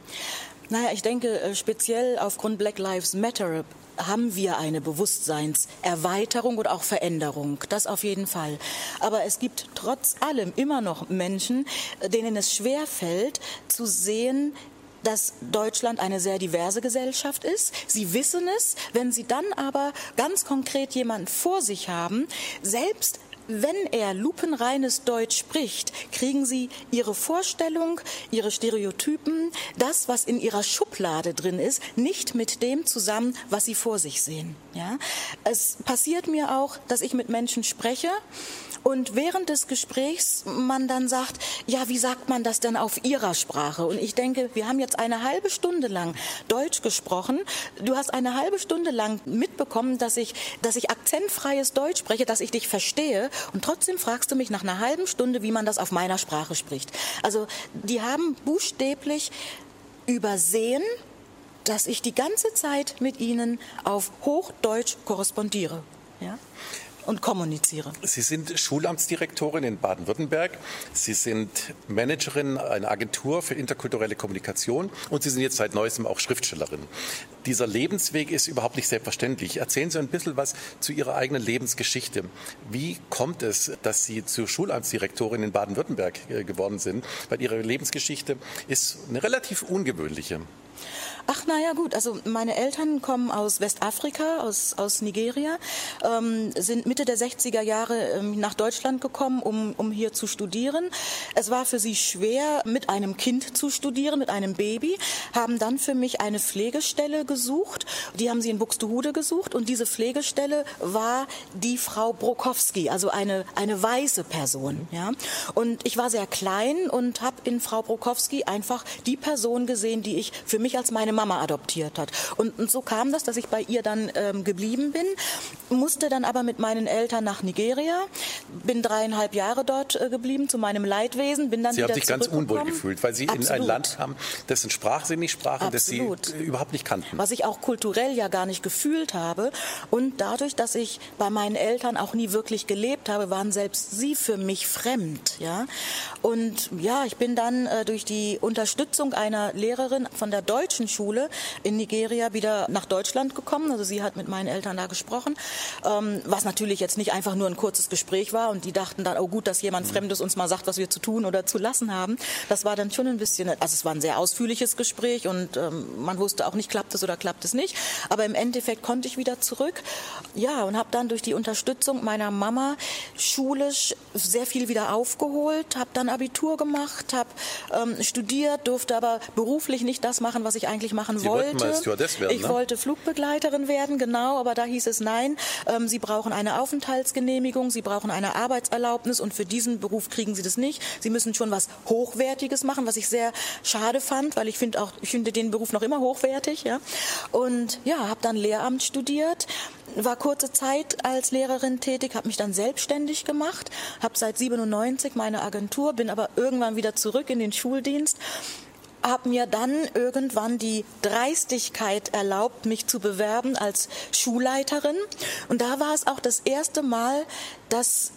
Naja, ich denke, äh, speziell aufgrund Black Lives Matter haben wir eine Bewusstseinserweiterung und auch Veränderung. Das auf jeden Fall. Aber es gibt trotz allem immer noch Menschen, äh, denen es schwer fällt, zu sehen, dass Deutschland eine sehr diverse Gesellschaft ist. Sie wissen es, wenn Sie dann aber ganz konkret jemanden vor sich haben, selbst wenn er lupenreines Deutsch spricht, kriegen Sie Ihre Vorstellung, Ihre Stereotypen, das, was in Ihrer Schublade drin ist, nicht mit dem zusammen, was Sie vor sich sehen. Ja? Es passiert mir auch, dass ich mit Menschen spreche, und während des Gesprächs man dann sagt, ja, wie sagt man das denn auf Ihrer Sprache? Und ich denke, wir haben jetzt eine halbe Stunde lang Deutsch gesprochen. Du hast eine halbe Stunde lang mitbekommen, dass ich, dass ich akzentfreies Deutsch spreche, dass ich dich verstehe. Und trotzdem fragst du mich nach einer halben Stunde, wie man das auf meiner Sprache spricht. Also die haben buchstäblich übersehen, dass ich die ganze Zeit mit ihnen auf Hochdeutsch korrespondiere. Ja? Und kommuniziere. Sie sind Schulamtsdirektorin in Baden-Württemberg. Sie sind Managerin einer Agentur für interkulturelle Kommunikation und Sie sind jetzt seit neuestem auch Schriftstellerin. Dieser Lebensweg ist überhaupt nicht selbstverständlich. Erzählen Sie ein bisschen was zu Ihrer eigenen Lebensgeschichte. Wie kommt es, dass Sie zur Schulamtsdirektorin in Baden-Württemberg äh, geworden sind? Weil Ihre Lebensgeschichte ist eine relativ ungewöhnliche. Ach, naja, gut. Also meine Eltern kommen aus Westafrika, aus, aus Nigeria, ähm, sind Mitte der 60er Jahre ähm, nach Deutschland gekommen, um, um hier zu studieren. Es war für sie schwer, mit einem Kind zu studieren, mit einem Baby, haben dann für mich eine Pflegestelle gesucht. Die haben sie in Buxtehude gesucht und diese Pflegestelle war die Frau Brokowski, also eine, eine weiße Person. Ja? Und ich war sehr klein und habe in Frau Brokowski einfach die Person gesehen, die ich für mich als meine Mama adoptiert hat. Und, und so kam das, dass ich bei ihr dann ähm, geblieben bin, musste dann aber mit meinen Eltern nach Nigeria, bin dreieinhalb Jahre dort äh, geblieben zu meinem Leidwesen, bin dann Sie haben sich ganz unwohl gefühlt, weil Sie Absolut. in ein Land kamen, dessen Sprache Sie nicht sprachen, das Sie äh, überhaupt nicht kannten. was ich auch kulturell ja gar nicht gefühlt habe. Und dadurch, dass ich bei meinen Eltern auch nie wirklich gelebt habe, waren selbst sie für mich fremd. Ja? Und ja, ich bin dann äh, durch die Unterstützung einer Lehrerin von der deutschen Schule in Nigeria wieder nach Deutschland gekommen. Also sie hat mit meinen Eltern da gesprochen, ähm, was natürlich jetzt nicht einfach nur ein kurzes Gespräch war. Und die dachten dann, oh gut, dass jemand Fremdes uns mal sagt, was wir zu tun oder zu lassen haben. Das war dann schon ein bisschen, also es war ein sehr ausführliches Gespräch und ähm, man wusste auch nicht, klappt es oder klappt es nicht. Aber im Endeffekt konnte ich wieder zurück. Ja, und habe dann durch die Unterstützung meiner Mama schulisch sehr viel wieder aufgeholt, habe dann Abitur gemacht, habe ähm, studiert, durfte aber beruflich nicht das machen, was ich eigentlich machen Sie wollte. mal Stewardess werden, ich ne? wollte Flugbegleiterin werden, genau, aber da hieß es nein. Ähm, Sie brauchen eine Aufenthaltsgenehmigung, Sie brauchen eine Arbeitserlaubnis und für diesen Beruf kriegen Sie das nicht. Sie müssen schon was Hochwertiges machen, was ich sehr schade fand, weil ich finde auch, ich finde den Beruf noch immer hochwertig, ja. Und ja, habe dann Lehramt studiert, war kurze Zeit als Lehrerin tätig, habe mich dann selbstständig gemacht, habe seit 97 meine Agentur, bin aber irgendwann wieder zurück in den Schuldienst habe mir dann irgendwann die Dreistigkeit erlaubt, mich zu bewerben als Schulleiterin. Und da war es auch das erste Mal, dass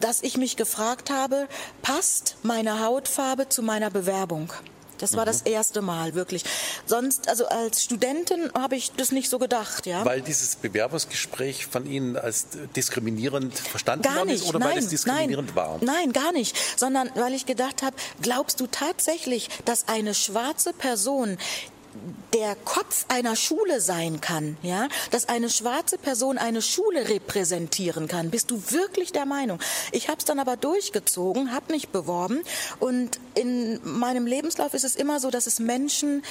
dass ich mich gefragt habe, passt meine Hautfarbe zu meiner Bewerbung? Das war das erste Mal, wirklich. Sonst, also als Studentin habe ich das nicht so gedacht, ja. Weil dieses Bewerbungsgespräch von Ihnen als diskriminierend verstanden Gar worden nicht, ist oder nein, weil es diskriminierend nein, war? Nein, gar nicht, sondern weil ich gedacht habe, glaubst du tatsächlich, dass eine schwarze Person der Kopf einer Schule sein kann, ja, dass eine schwarze Person eine Schule repräsentieren kann. Bist du wirklich der Meinung? Ich habe es dann aber durchgezogen, habe mich beworben und in meinem Lebenslauf ist es immer so, dass es Menschen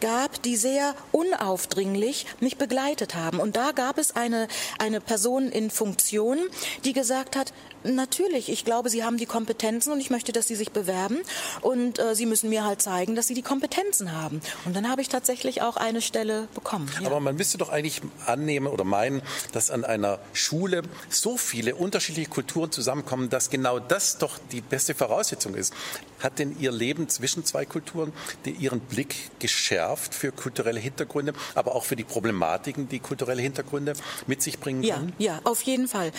gab, die sehr unaufdringlich mich begleitet haben. Und da gab es eine, eine Person in Funktion, die gesagt hat, natürlich, ich glaube, Sie haben die Kompetenzen und ich möchte, dass Sie sich bewerben und äh, Sie müssen mir halt zeigen, dass Sie die Kompetenzen haben. Und dann habe ich tatsächlich auch eine Stelle bekommen. Ja. Aber man müsste doch eigentlich annehmen oder meinen, dass an einer Schule so viele unterschiedliche Kulturen zusammenkommen, dass genau das doch die beste Voraussetzung ist. Hat denn Ihr Leben zwischen zwei Kulturen die Ihren Blick geschärft für kulturelle Hintergründe, aber auch für die Problematiken, die kulturelle Hintergründe mit sich bringen Ja, können? ja, auf jeden Fall.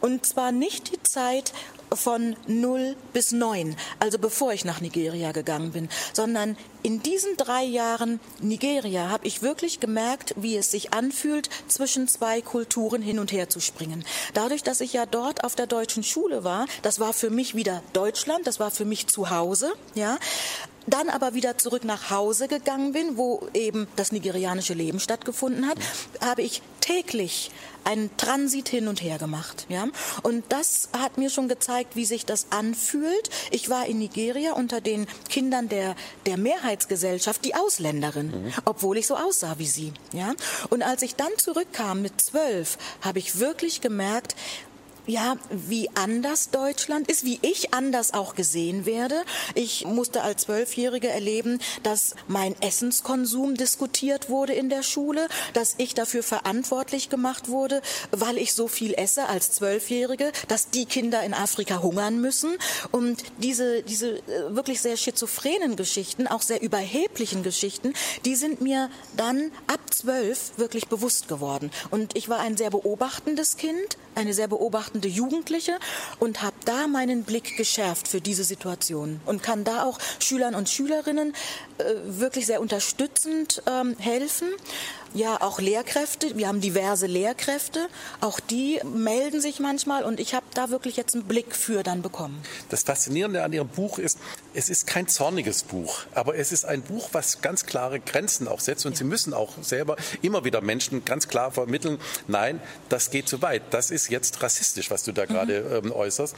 Und zwar nicht die Zeit von 0 bis 9, also bevor ich nach Nigeria gegangen bin, sondern in diesen drei Jahren Nigeria habe ich wirklich gemerkt, wie es sich anfühlt, zwischen zwei Kulturen hin und her zu springen. Dadurch, dass ich ja dort auf der deutschen Schule war, das war für mich wieder Deutschland, das war für mich zu Hause, ja dann aber wieder zurück nach Hause gegangen bin, wo eben das nigerianische Leben stattgefunden hat, habe ich täglich einen Transit hin und her gemacht. Ja? Und das hat mir schon gezeigt, wie sich das anfühlt. Ich war in Nigeria unter den Kindern der, der Mehrheitsgesellschaft, die Ausländerin, obwohl ich so aussah wie sie. Ja? Und als ich dann zurückkam mit zwölf, habe ich wirklich gemerkt, ja, wie anders Deutschland ist, wie ich anders auch gesehen werde. Ich musste als Zwölfjährige erleben, dass mein Essenskonsum diskutiert wurde in der Schule, dass ich dafür verantwortlich gemacht wurde, weil ich so viel esse als Zwölfjährige, dass die Kinder in Afrika hungern müssen. Und diese, diese äh, wirklich sehr schizophrenen Geschichten, auch sehr überheblichen Geschichten, die sind mir dann ab zwölf wirklich bewusst geworden. Und ich war ein sehr beobachtendes Kind, eine sehr beobachtende Jugendliche und habe da meinen Blick geschärft für diese Situation und kann da auch Schülern und Schülerinnen äh, wirklich sehr unterstützend ähm, helfen. Ja, auch Lehrkräfte. Wir haben diverse Lehrkräfte. Auch die melden sich manchmal und ich habe da wirklich jetzt einen Blick für dann bekommen. Das Faszinierende an Ihrem Buch ist, es ist kein zorniges Buch, aber es ist ein Buch, was ganz klare Grenzen auch setzt und Sie müssen auch selber immer wieder Menschen ganz klar vermitteln, nein, das geht zu weit, das ist jetzt rassistisch, was du da gerade ähm, äußerst.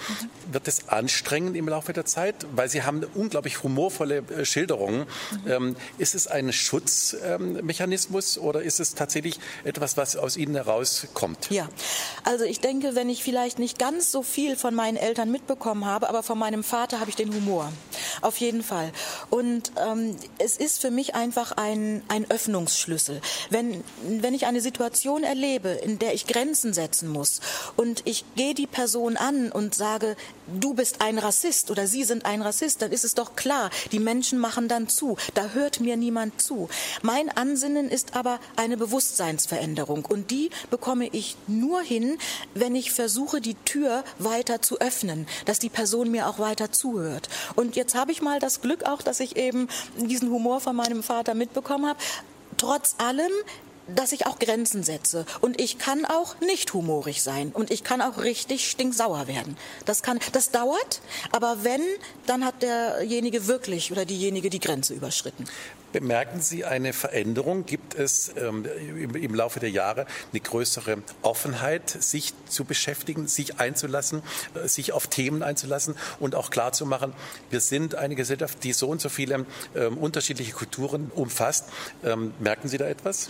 Wird es anstrengend im Laufe der Zeit, weil Sie haben unglaublich humorvolle äh, Schilderungen. Ähm, ist es ein Schutzmechanismus oder ist es tatsächlich etwas, was aus Ihnen herauskommt? Ja, also ich denke, wenn ich vielleicht nicht ganz so viel von meinen Eltern mitbekommen habe, aber von meinem Vater habe ich den Humor. Auf jeden Fall. Und ähm, es ist für mich einfach ein, ein Öffnungsschlüssel. Wenn, wenn ich eine Situation erlebe, in der ich Grenzen setzen muss und ich gehe die Person an und sage, du bist ein Rassist oder sie sind ein Rassist, dann ist es doch klar, die Menschen machen dann zu. Da hört mir niemand zu. Mein Ansinnen ist aber eine Bewusstseinsveränderung und die bekomme ich nur hin, wenn ich versuche, die Tür weiter zu öffnen, dass die Person mir auch weiter zuhört. Und jetzt habe ich mal das Glück auch, dass ich eben diesen Humor von meinem Vater mitbekommen habe. Trotz allem dass ich auch Grenzen setze. Und ich kann auch nicht humorig sein. Und ich kann auch richtig stinksauer werden. Das kann, das dauert. Aber wenn, dann hat derjenige wirklich oder diejenige die Grenze überschritten. Bemerken Sie eine Veränderung? Gibt es ähm, im, im, Laufe der Jahre eine größere Offenheit, sich zu beschäftigen, sich einzulassen, äh, sich auf Themen einzulassen und auch klarzumachen, wir sind eine Gesellschaft, die so und so viele ähm, unterschiedliche Kulturen umfasst. Ähm, merken Sie da etwas?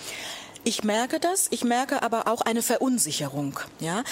Ich merke das, ich merke aber auch eine Verunsicherung. Ja?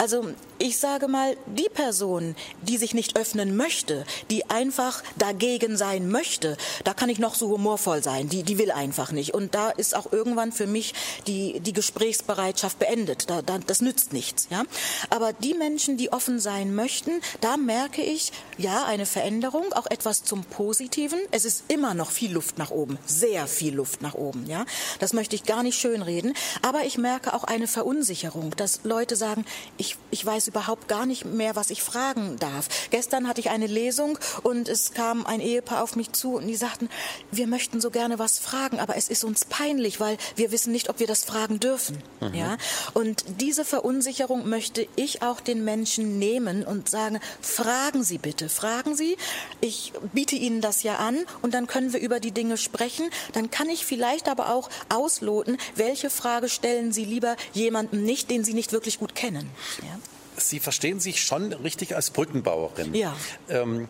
Also ich sage mal, die Person, die sich nicht öffnen möchte, die einfach dagegen sein möchte, da kann ich noch so humorvoll sein, die, die will einfach nicht. Und da ist auch irgendwann für mich die, die Gesprächsbereitschaft beendet. Da, da, das nützt nichts. Ja? Aber die Menschen, die offen sein möchten, da merke ich, ja, eine Veränderung, auch etwas zum Positiven. Es ist immer noch viel Luft nach oben, sehr viel Luft nach oben. Ja? Das möchte ich gar nicht schönreden. Aber ich merke auch eine Verunsicherung, dass Leute sagen, ich ich, weiß überhaupt gar nicht mehr, was ich fragen darf. Gestern hatte ich eine Lesung und es kam ein Ehepaar auf mich zu und die sagten, wir möchten so gerne was fragen, aber es ist uns peinlich, weil wir wissen nicht, ob wir das fragen dürfen. Mhm. Ja? Und diese Verunsicherung möchte ich auch den Menschen nehmen und sagen, fragen Sie bitte, fragen Sie. Ich biete Ihnen das ja an und dann können wir über die Dinge sprechen. Dann kann ich vielleicht aber auch ausloten, welche Frage stellen Sie lieber jemandem nicht, den Sie nicht wirklich gut kennen. Ja. Sie verstehen sich schon richtig als Brückenbauerin. Ja. Ähm,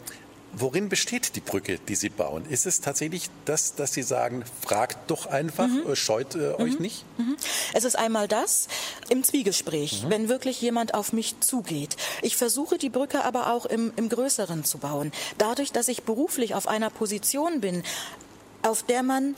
Worin besteht die Brücke, die Sie bauen? Ist es tatsächlich das, dass Sie sagen, fragt doch einfach, mhm. Scheut äh, mhm. euch nicht? Mhm. Es ist einmal das im Zwiegespräch, mhm. wenn wirklich jemand auf mich zugeht. Ich versuche die Brücke aber auch im, im Größeren zu bauen. Dadurch, dass ich beruflich auf einer Position bin, auf der man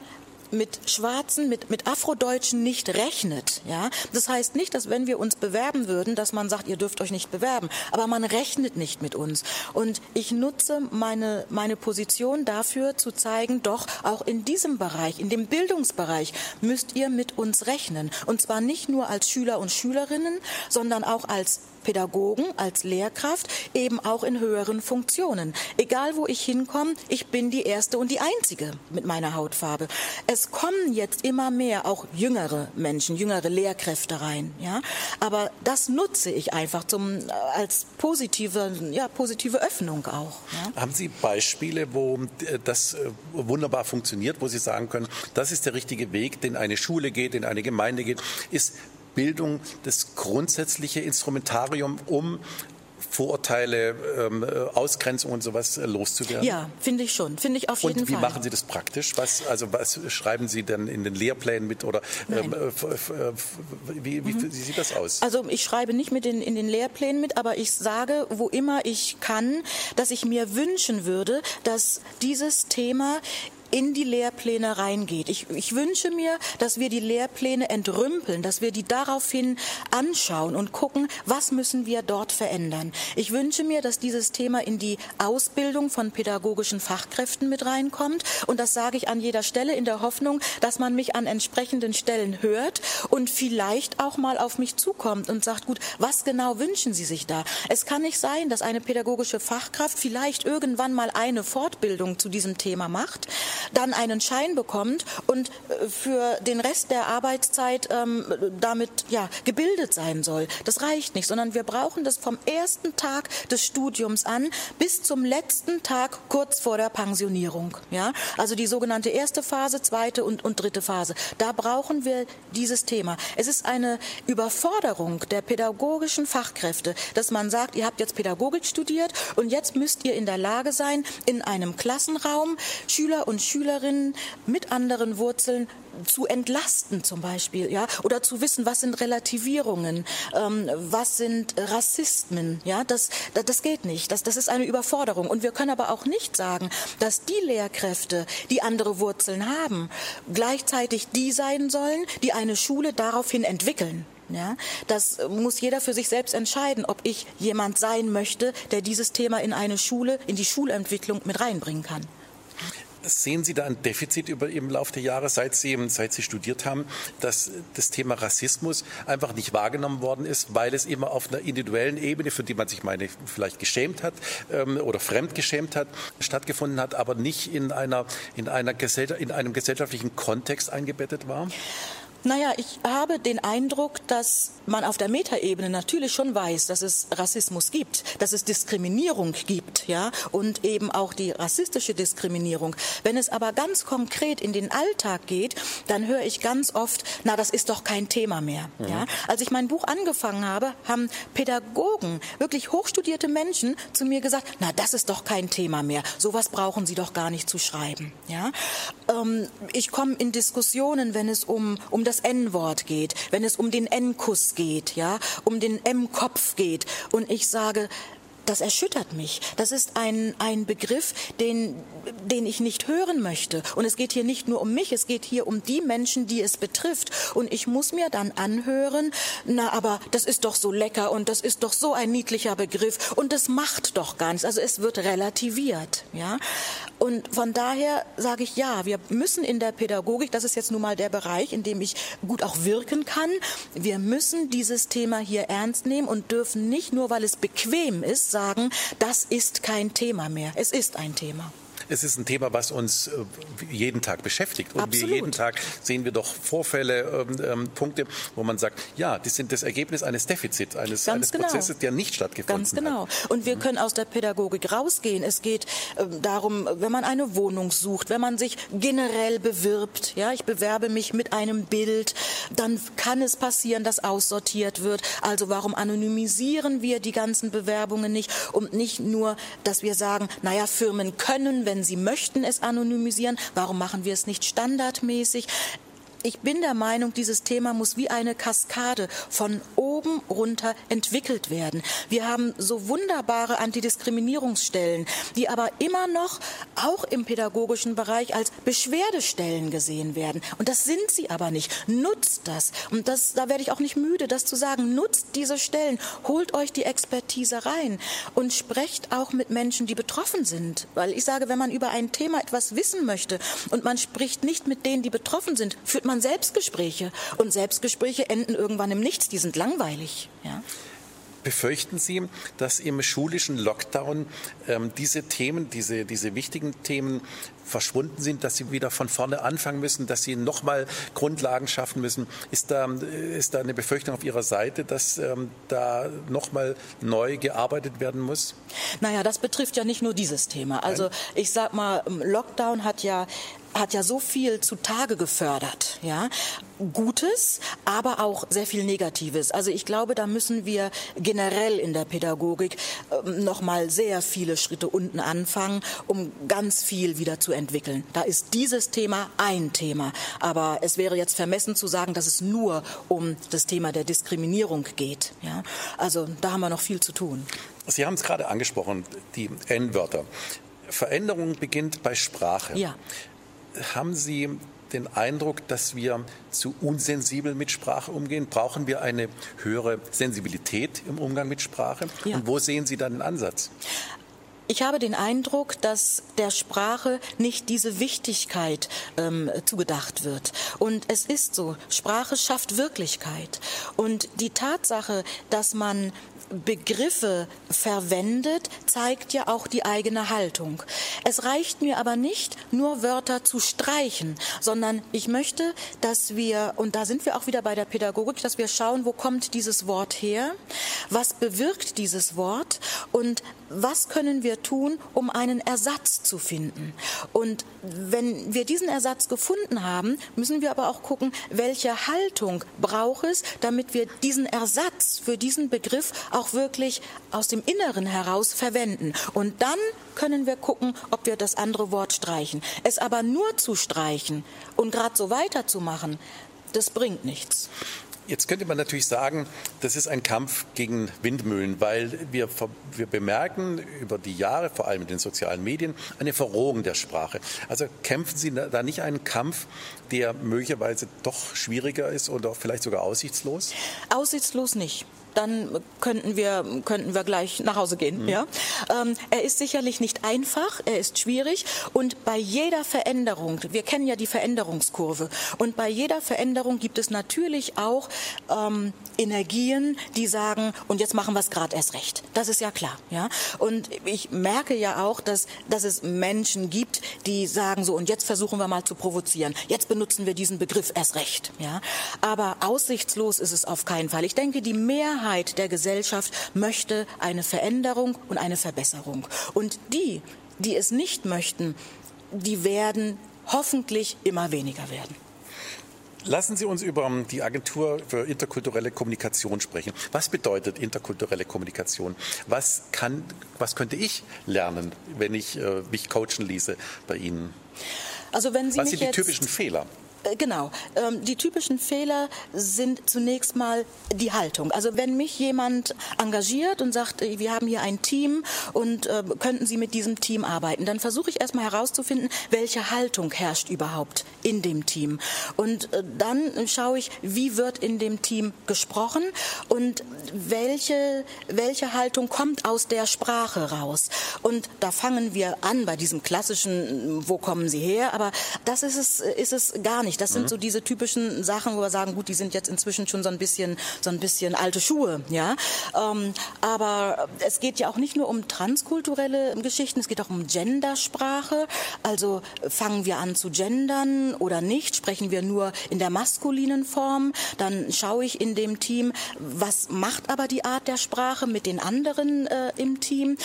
mit Schwarzen, mit, mit Afrodeutschen nicht rechnet. Ja? Das heißt nicht, dass wenn wir uns bewerben würden, dass man sagt, ihr dürft euch nicht bewerben. Aber man rechnet nicht mit uns. Und ich nutze meine, meine Position dafür zu zeigen, doch auch in diesem Bereich, in dem Bildungsbereich, müsst ihr mit uns rechnen. Und zwar nicht nur als Schüler und Schülerinnen, sondern auch als Pädagogen, als Lehrkraft, eben auch in höheren Funktionen. Egal wo ich hinkomme, ich bin die Erste und die Einzige mit meiner Hautfarbe. Es kommen jetzt immer mehr auch jüngere Menschen, jüngere Lehrkräfte rein. Ja? Aber das nutze ich einfach zum, äh, als positive, ja, positive Öffnung auch. Ja? Haben Sie Beispiele, wo äh, das äh, wunderbar funktioniert, wo Sie sagen können, das ist der richtige Weg, den eine Schule geht, den eine Gemeinde geht, ist Bildung das grundsätzliche Instrumentarium, um Vorurteile, ähm, Ausgrenzung und sowas äh, loszuwerden? Ja, finde ich schon. Finde ich auf jeden Fall. Und wie Fall. machen Sie das praktisch? Was, also was schreiben Sie denn in den Lehrplänen mit oder ähm, äh, wie, wie, mhm. wie, sieht das aus? Also ich schreibe nicht mit in, in den Lehrplänen mit, aber ich sage, wo immer ich kann, dass ich mir wünschen würde, dass dieses Thema in die Lehrpläne reingeht. Ich, ich wünsche mir, dass wir die Lehrpläne entrümpeln, dass wir die daraufhin anschauen und gucken, was müssen wir dort verändern. Ich wünsche mir, dass dieses Thema in die Ausbildung von pädagogischen Fachkräften mit reinkommt. Und das sage ich an jeder Stelle in der Hoffnung, dass man mich an entsprechenden Stellen hört und vielleicht auch mal auf mich zukommt und sagt, gut, was genau wünschen Sie sich da? Es kann nicht sein, dass eine pädagogische Fachkraft vielleicht irgendwann mal eine Fortbildung zu diesem Thema macht, dann einen Schein bekommt und äh, für den Rest der Arbeitszeit ähm, damit ja, gebildet sein soll. Das reicht nicht, sondern wir brauchen das vom ersten Tag des Studiums an bis zum letzten Tag kurz vor der Pensionierung. Ja? Also die sogenannte erste Phase, zweite und, und dritte Phase. Da brauchen wir dieses Thema. Es ist eine Überforderung der pädagogischen Fachkräfte, dass man sagt, ihr habt jetzt Pädagogik studiert und jetzt müsst ihr in der Lage sein, in einem Klassenraum Schüler und Schülerinnen mit anderen Wurzeln zu entlasten zum Beispiel, ja, oder zu wissen, was sind Relativierungen, ähm, was sind Rassismen, ja, das, das, das geht nicht. Das, das ist eine Überforderung. Und wir können aber auch nicht sagen, dass die Lehrkräfte, die andere Wurzeln haben, gleichzeitig die sein sollen, die eine Schule daraufhin entwickeln. Ja, das muss jeder für sich selbst entscheiden, ob ich jemand sein möchte, der dieses Thema in eine Schule, in die Schulentwicklung mit reinbringen kann. Sehen Sie da ein Defizit über, im Laufe der Jahre, seit Sie, seit Sie studiert haben, dass das Thema Rassismus einfach nicht wahrgenommen worden ist, weil es immer auf einer individuellen Ebene, für die man sich meine vielleicht geschämt hat ähm, oder fremd geschämt hat, stattgefunden hat, aber nicht in, einer, in, einer in einem gesellschaftlichen Kontext eingebettet war? Naja, ich habe den Eindruck, dass man auf der Metaebene natürlich schon weiß, dass es Rassismus gibt, dass es Diskriminierung gibt, ja, und eben auch die rassistische Diskriminierung. Wenn es aber ganz konkret in den Alltag geht, dann höre ich ganz oft, na, das ist doch kein Thema mehr, mhm. ja. Als ich mein Buch angefangen habe, haben Pädagogen, wirklich hochstudierte Menschen zu mir gesagt, na, das ist doch kein Thema mehr. Sowas brauchen Sie doch gar nicht zu schreiben, ja. Ähm, ich komme in Diskussionen, wenn es um, um das das N-Wort geht, wenn es um den N-Kuss geht, ja, um den M-Kopf geht und ich sage, das erschüttert mich. Das ist ein, ein Begriff, den, den ich nicht hören möchte. Und es geht hier nicht nur um mich, es geht hier um die Menschen, die es betrifft. Und ich muss mir dann anhören, na, aber das ist doch so lecker und das ist doch so ein niedlicher Begriff und das macht doch gar nichts. Also es wird relativiert, ja. Und von daher sage ich, ja, wir müssen in der Pädagogik, das ist jetzt nun mal der Bereich, in dem ich gut auch wirken kann, wir müssen dieses Thema hier ernst nehmen und dürfen nicht nur, weil es bequem ist, sagen, das ist kein Thema mehr. Es ist ein Thema. Es ist ein Thema, was uns äh, jeden Tag beschäftigt. Und Absolut. wir jeden Tag sehen wir doch Vorfälle, ähm, ähm, Punkte, wo man sagt, ja, die sind das Ergebnis eines Defizits, eines, eines genau. Prozesses, der nicht stattgefunden hat. Ganz genau. Hat. Und wir mhm. können aus der Pädagogik rausgehen. Es geht äh, darum, wenn man eine Wohnung sucht, wenn man sich generell bewirbt, ja, ich bewerbe mich mit einem Bild, dann kann es passieren, dass aussortiert wird. Also warum anonymisieren wir die ganzen Bewerbungen nicht? Und nicht nur, dass wir sagen, naja, Firmen können, wenn Sie möchten es anonymisieren, warum machen wir es nicht standardmäßig? Ich bin der Meinung, dieses Thema muss wie eine Kaskade von oben runter entwickelt werden. Wir haben so wunderbare Antidiskriminierungsstellen, die aber immer noch auch im pädagogischen Bereich als Beschwerdestellen gesehen werden. Und das sind sie aber nicht. Nutzt das. Und das, da werde ich auch nicht müde, das zu sagen. Nutzt diese Stellen. Holt euch die Expertise rein und sprecht auch mit Menschen, die betroffen sind. Weil ich sage, wenn man über ein Thema etwas wissen möchte und man spricht nicht mit denen, die betroffen sind, führt man man Selbstgespräche. Und Selbstgespräche enden irgendwann im Nichts, die sind langweilig. Ja. Befürchten Sie, dass im schulischen Lockdown ähm, diese Themen, diese, diese wichtigen Themen verschwunden sind, dass Sie wieder von vorne anfangen müssen, dass Sie nochmal Grundlagen schaffen müssen? Ist da, ist da eine Befürchtung auf Ihrer Seite, dass ähm, da nochmal neu gearbeitet werden muss? Naja, das betrifft ja nicht nur dieses Thema. Also ich sag mal, Lockdown hat ja hat ja so viel zutage gefördert, ja. Gutes, aber auch sehr viel Negatives. Also ich glaube, da müssen wir generell in der Pädagogik äh, noch mal sehr viele Schritte unten anfangen, um ganz viel wieder zu entwickeln. Da ist dieses Thema ein Thema, aber es wäre jetzt vermessen zu sagen, dass es nur um das Thema der Diskriminierung geht, ja. Also da haben wir noch viel zu tun. Sie haben es gerade angesprochen, die N-Wörter. Veränderung beginnt bei Sprache. Ja haben Sie den Eindruck, dass wir zu unsensibel mit Sprache umgehen? Brauchen wir eine höhere Sensibilität im Umgang mit Sprache? Ja. Und wo sehen Sie da den Ansatz? Ich habe den Eindruck, dass der Sprache nicht diese Wichtigkeit ähm, zugedacht wird. Und es ist so, Sprache schafft Wirklichkeit. Und die Tatsache, dass man Begriffe verwendet, zeigt ja auch die eigene Haltung. Es reicht mir aber nicht, nur Wörter zu streichen, sondern ich möchte, dass wir, und da sind wir auch wieder bei der Pädagogik, dass wir schauen, wo kommt dieses Wort her, was bewirkt dieses Wort und was können wir tun, um einen Ersatz zu finden? Und wenn wir diesen Ersatz gefunden haben, müssen wir aber auch gucken, welche Haltung braucht es, damit wir diesen Ersatz für diesen Begriff auch wirklich aus dem Inneren heraus verwenden. Und dann können wir gucken, ob wir das andere Wort streichen. Es aber nur zu streichen und gerade so weiterzumachen, das bringt nichts. Jetzt könnte man natürlich sagen, das ist ein Kampf gegen Windmühlen, weil wir, wir bemerken über die Jahre, vor allem in den sozialen Medien, eine Verrohung der Sprache. Also kämpfen Sie da nicht einen Kampf, der möglicherweise doch schwieriger ist oder vielleicht sogar aussichtslos? Aussichtslos nicht dann könnten wir, könnten wir gleich nach Hause gehen. Mhm. Ja? Ähm, er ist sicherlich nicht einfach, er ist schwierig und bei jeder Veränderung, wir kennen ja die Veränderungskurve, und bei jeder Veränderung gibt es natürlich auch ähm, Energien, die sagen, und jetzt machen wir es gerade erst recht. Das ist ja klar. Ja? Und ich merke ja auch, dass, dass es Menschen gibt, die sagen so, und jetzt versuchen wir mal zu provozieren. Jetzt benutzen wir diesen Begriff erst recht. Ja? Aber aussichtslos ist es auf keinen Fall. Ich denke, die Mehrheit Mehrheit der Gesellschaft möchte eine Veränderung und eine Verbesserung. Und die, die es nicht möchten, die werden hoffentlich immer weniger werden. Lassen Sie uns über die Agentur für interkulturelle Kommunikation sprechen. Was bedeutet interkulturelle Kommunikation? Was, kann, was könnte ich lernen, wenn ich äh, mich coachen ließe bei Ihnen? Also wenn Sie was sind die typischen Fehler? Äh, genau. Ähm, die typischen Fehler sind zunächst mal die Haltung. Also wenn mich jemand engagiert und sagt, äh, wir haben hier ein Team und äh, könnten Sie mit diesem Team arbeiten, dann versuche ich erstmal herauszufinden, welche Haltung herrscht überhaupt in dem Team. Und dann schaue ich, wie wird in dem Team gesprochen und welche, welche Haltung kommt aus der Sprache raus. Und da fangen wir an bei diesem klassischen, wo kommen Sie her? Aber das ist es, ist es gar nicht nicht. Das sind mhm. so diese typischen Sachen, wo wir sagen, gut, die sind jetzt inzwischen schon so ein bisschen, so ein bisschen alte Schuhe, ja. Ähm, aber es geht ja auch nicht nur um transkulturelle Geschichten, es geht auch um Gendersprache. Also fangen wir an zu gendern oder nicht? Sprechen wir nur in der maskulinen Form? Dann schaue ich in dem Team, was macht aber die Art der Sprache mit den anderen äh, im Team?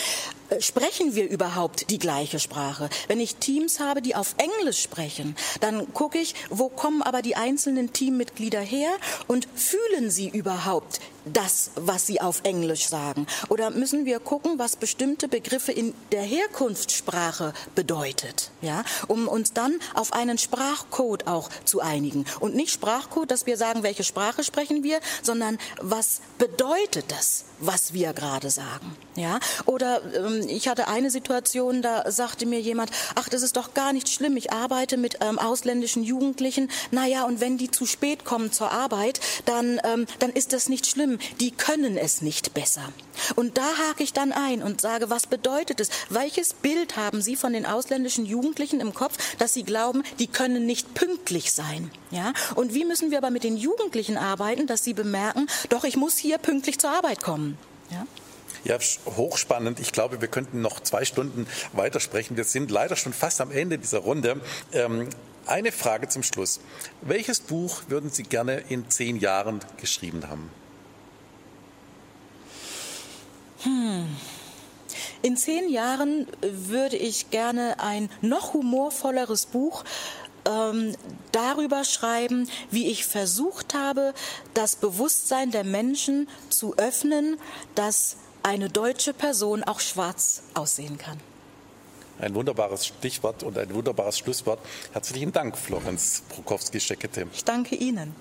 Äh, sprechen wir überhaupt die gleiche Sprache? Wenn ich Teams habe, die auf Englisch sprechen, dann gucke ich, wo kommen aber die einzelnen Teammitglieder her und fühlen sie überhaupt das, was sie auf Englisch sagen? Oder müssen wir gucken, was bestimmte Begriffe in der Herkunftssprache bedeutet, ja, um uns dann auf einen Sprachcode auch zu einigen und nicht Sprachcode, dass wir sagen, welche Sprache sprechen wir, sondern was bedeutet das, was wir gerade sagen, ja? Oder ähm, ich hatte eine Situation, da sagte mir jemand, ach, das ist doch gar nicht schlimm, ich arbeite mit ähm, ausländischen Jugendlichen, naja, und wenn die zu spät kommen zur Arbeit, dann, ähm, dann ist das nicht schlimm, die können es nicht besser. Und da hake ich dann ein und sage, was bedeutet es? Welches Bild haben Sie von den ausländischen Jugendlichen im Kopf, dass Sie glauben, die können nicht pünktlich sein? Ja? Und wie müssen wir aber mit den Jugendlichen arbeiten, dass sie bemerken, doch, ich muss hier pünktlich zur Arbeit kommen? Ja? Ja, hochspannend. Ich glaube, wir könnten noch zwei Stunden weitersprechen. Wir sind leider schon fast am Ende dieser Runde. Ähm, eine Frage zum Schluss. Welches Buch würden Sie gerne in zehn Jahren geschrieben haben? Hm. In zehn Jahren würde ich gerne ein noch humorvolleres Buch ähm, darüber schreiben, wie ich versucht habe, das Bewusstsein der Menschen zu öffnen, dass eine deutsche Person auch schwarz aussehen kann. Ein wunderbares Stichwort und ein wunderbares Schlusswort. Herzlichen Dank, Florenz Prokowski-Scheckete. Ich danke Ihnen.